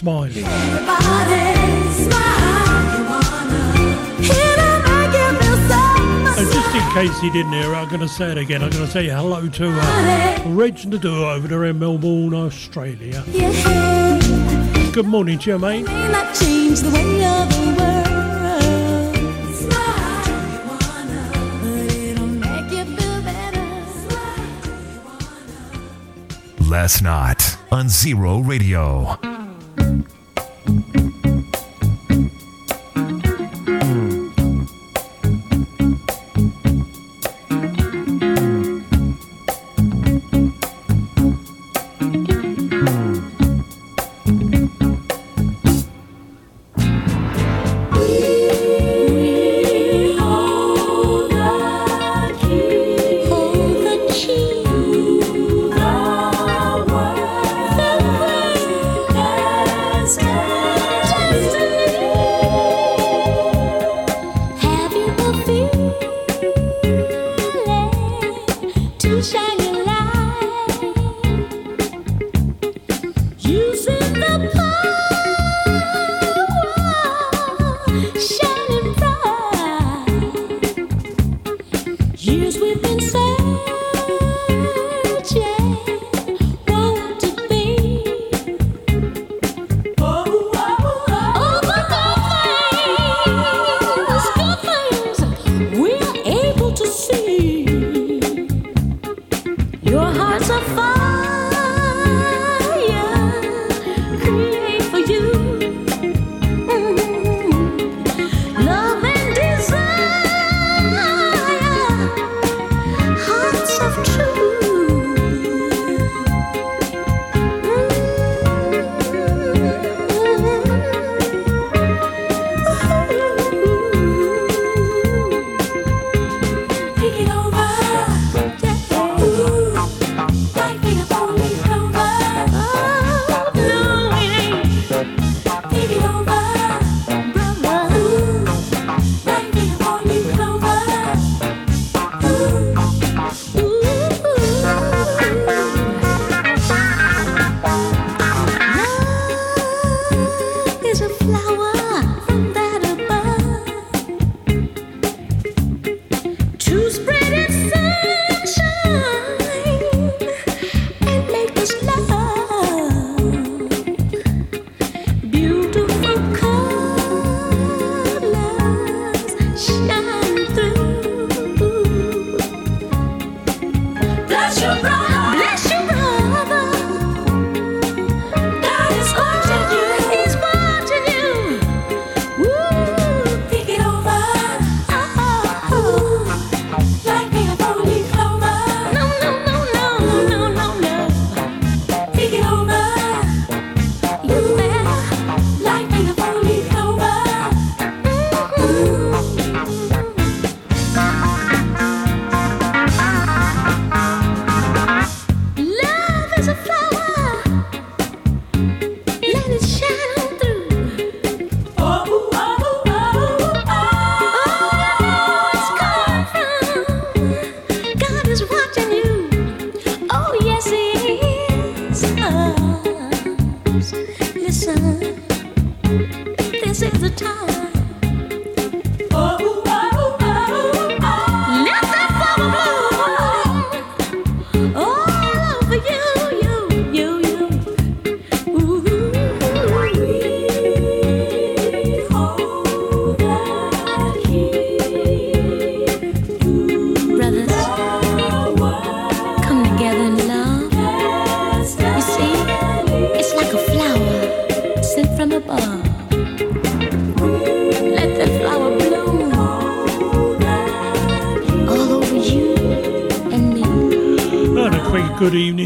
smiling. Just in case you he didn't hear, I'm going to say it again. I'm going to say hello to uh, Reg Duo over there in Melbourne, Australia. Yeah. Good morning to you, mate. Last night on Zero Radio.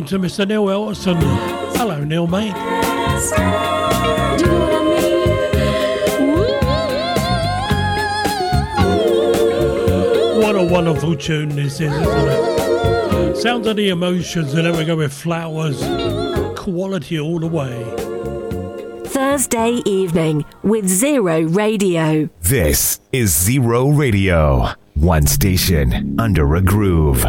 to Mr. Neil Wilson. Hello, Neil, mate. What a wonderful tune this is, isn't it? Sounds of the emotions, and then we go with flowers. Quality all the way. Thursday evening with Zero Radio. This is Zero Radio. One station under a groove.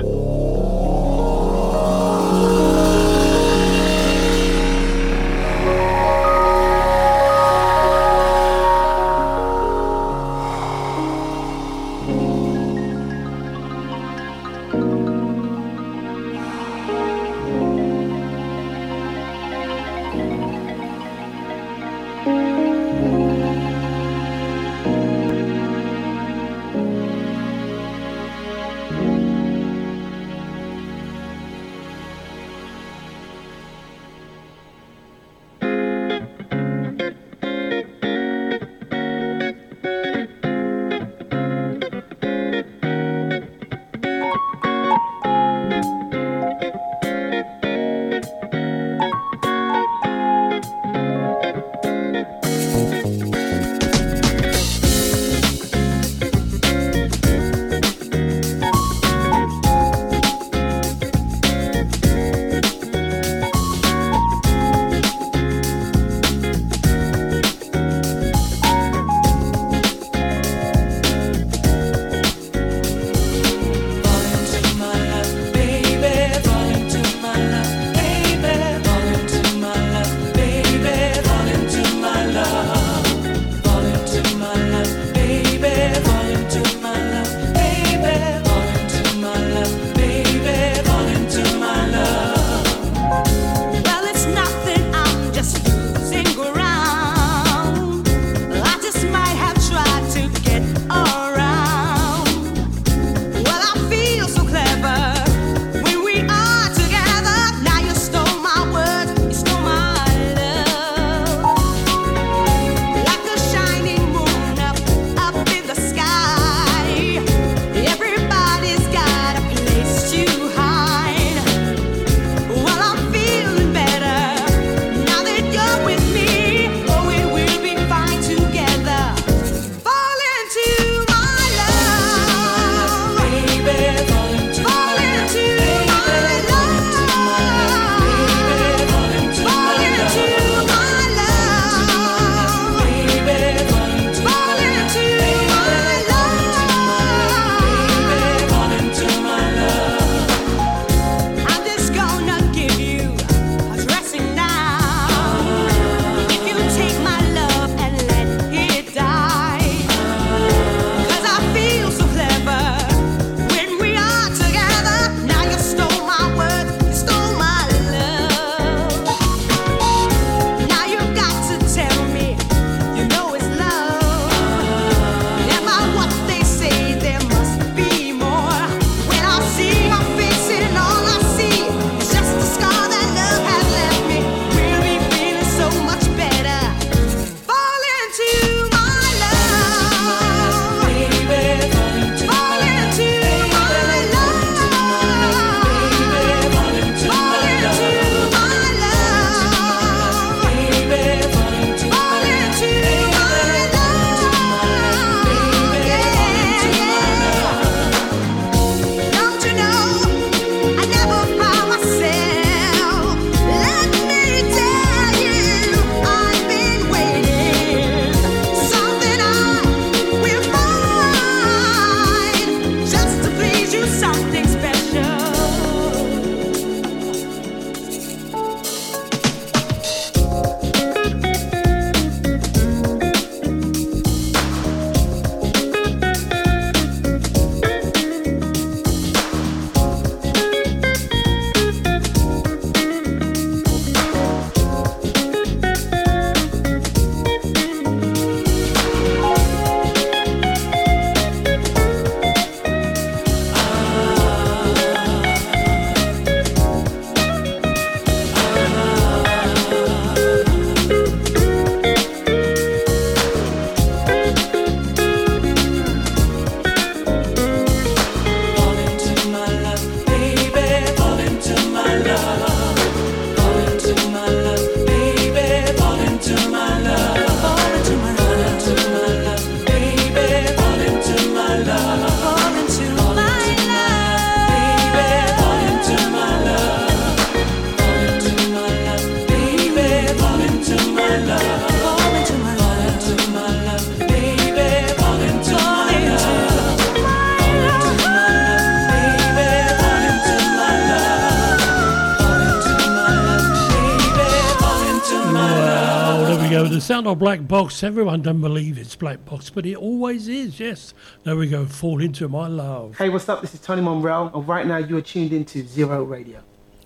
The sound of Black Box. Everyone don't believe it's Black Box, but it always is. Yes. There we go. Fall into my love. Hey, what's up? This is Tony Monreal, and right now you are tuned into Zero Radio.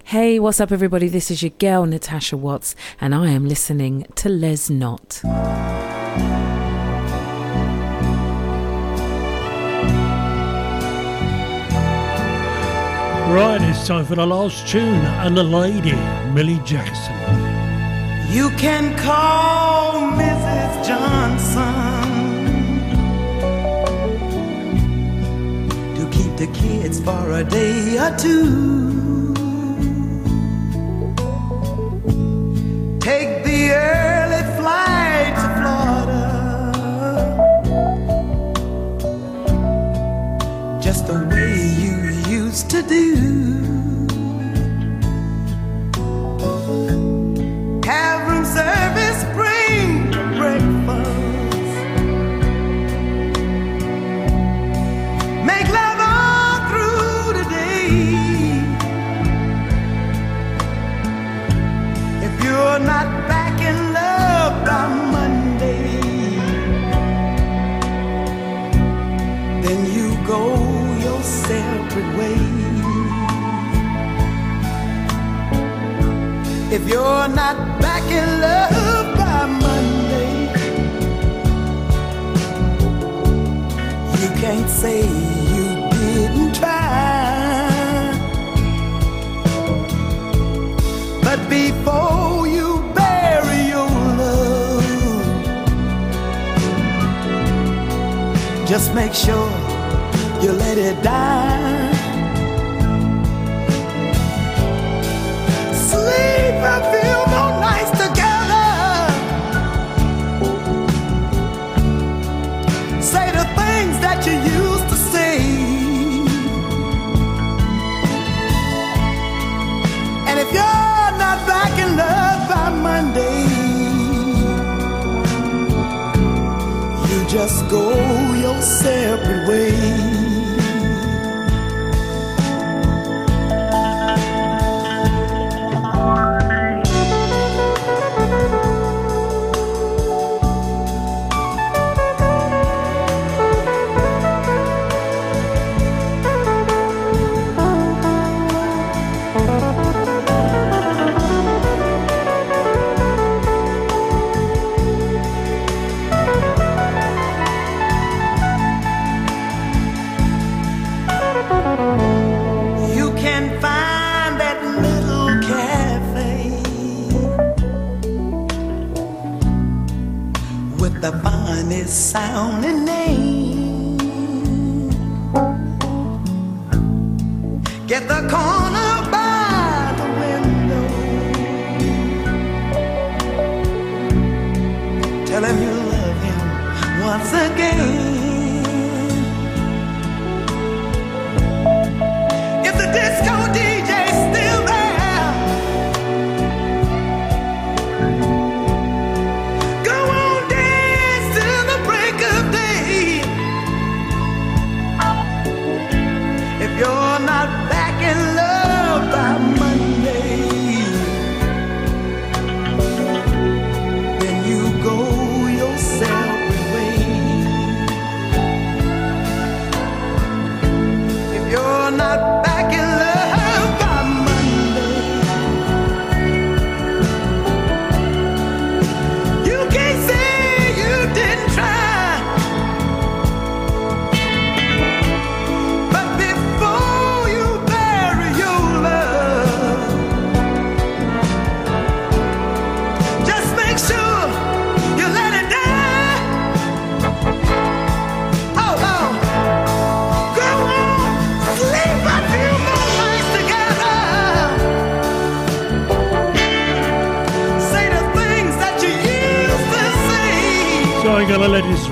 Hey, what's up, everybody? This is your girl, Natasha Watts, and I am listening to Les Knott. Right, it's time for the last tune and the lady, Millie Jackson. You can call Mrs. Johnson to keep the kids for a day or two. Take the early flight to Florida just the way you used to do. You're not back in love by Monday, then you go your separate ways. If you're not back in love by Monday, you can't say just make sure you let it die. Sleep and feel no nights together. Say the things that you used to say. And if you're not back in love by Monday, you just go separate ways. Finest sounding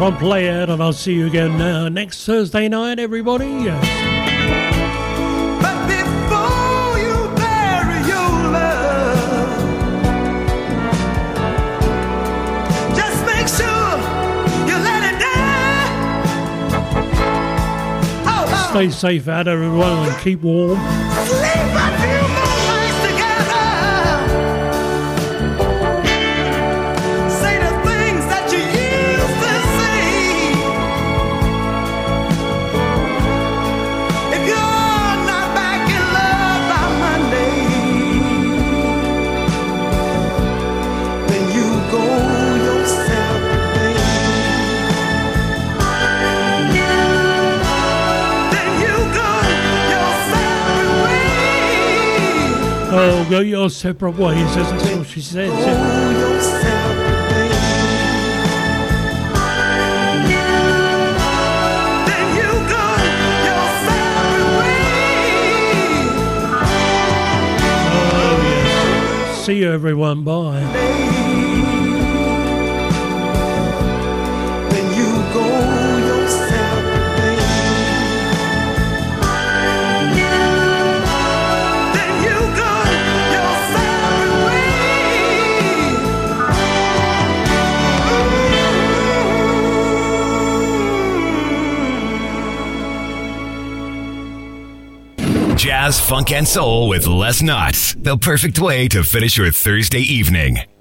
let play out, and I'll see you again uh, next Thursday night, everybody. But before you bury your love, just make sure you let it die. Stay safe out, everyone, and keep warm. Oh, go your separate ways. That's what she said. Oh, yes. See you, everyone. Bye. Jazz, funk, and soul with Les Knott's. The perfect way to finish your Thursday evening.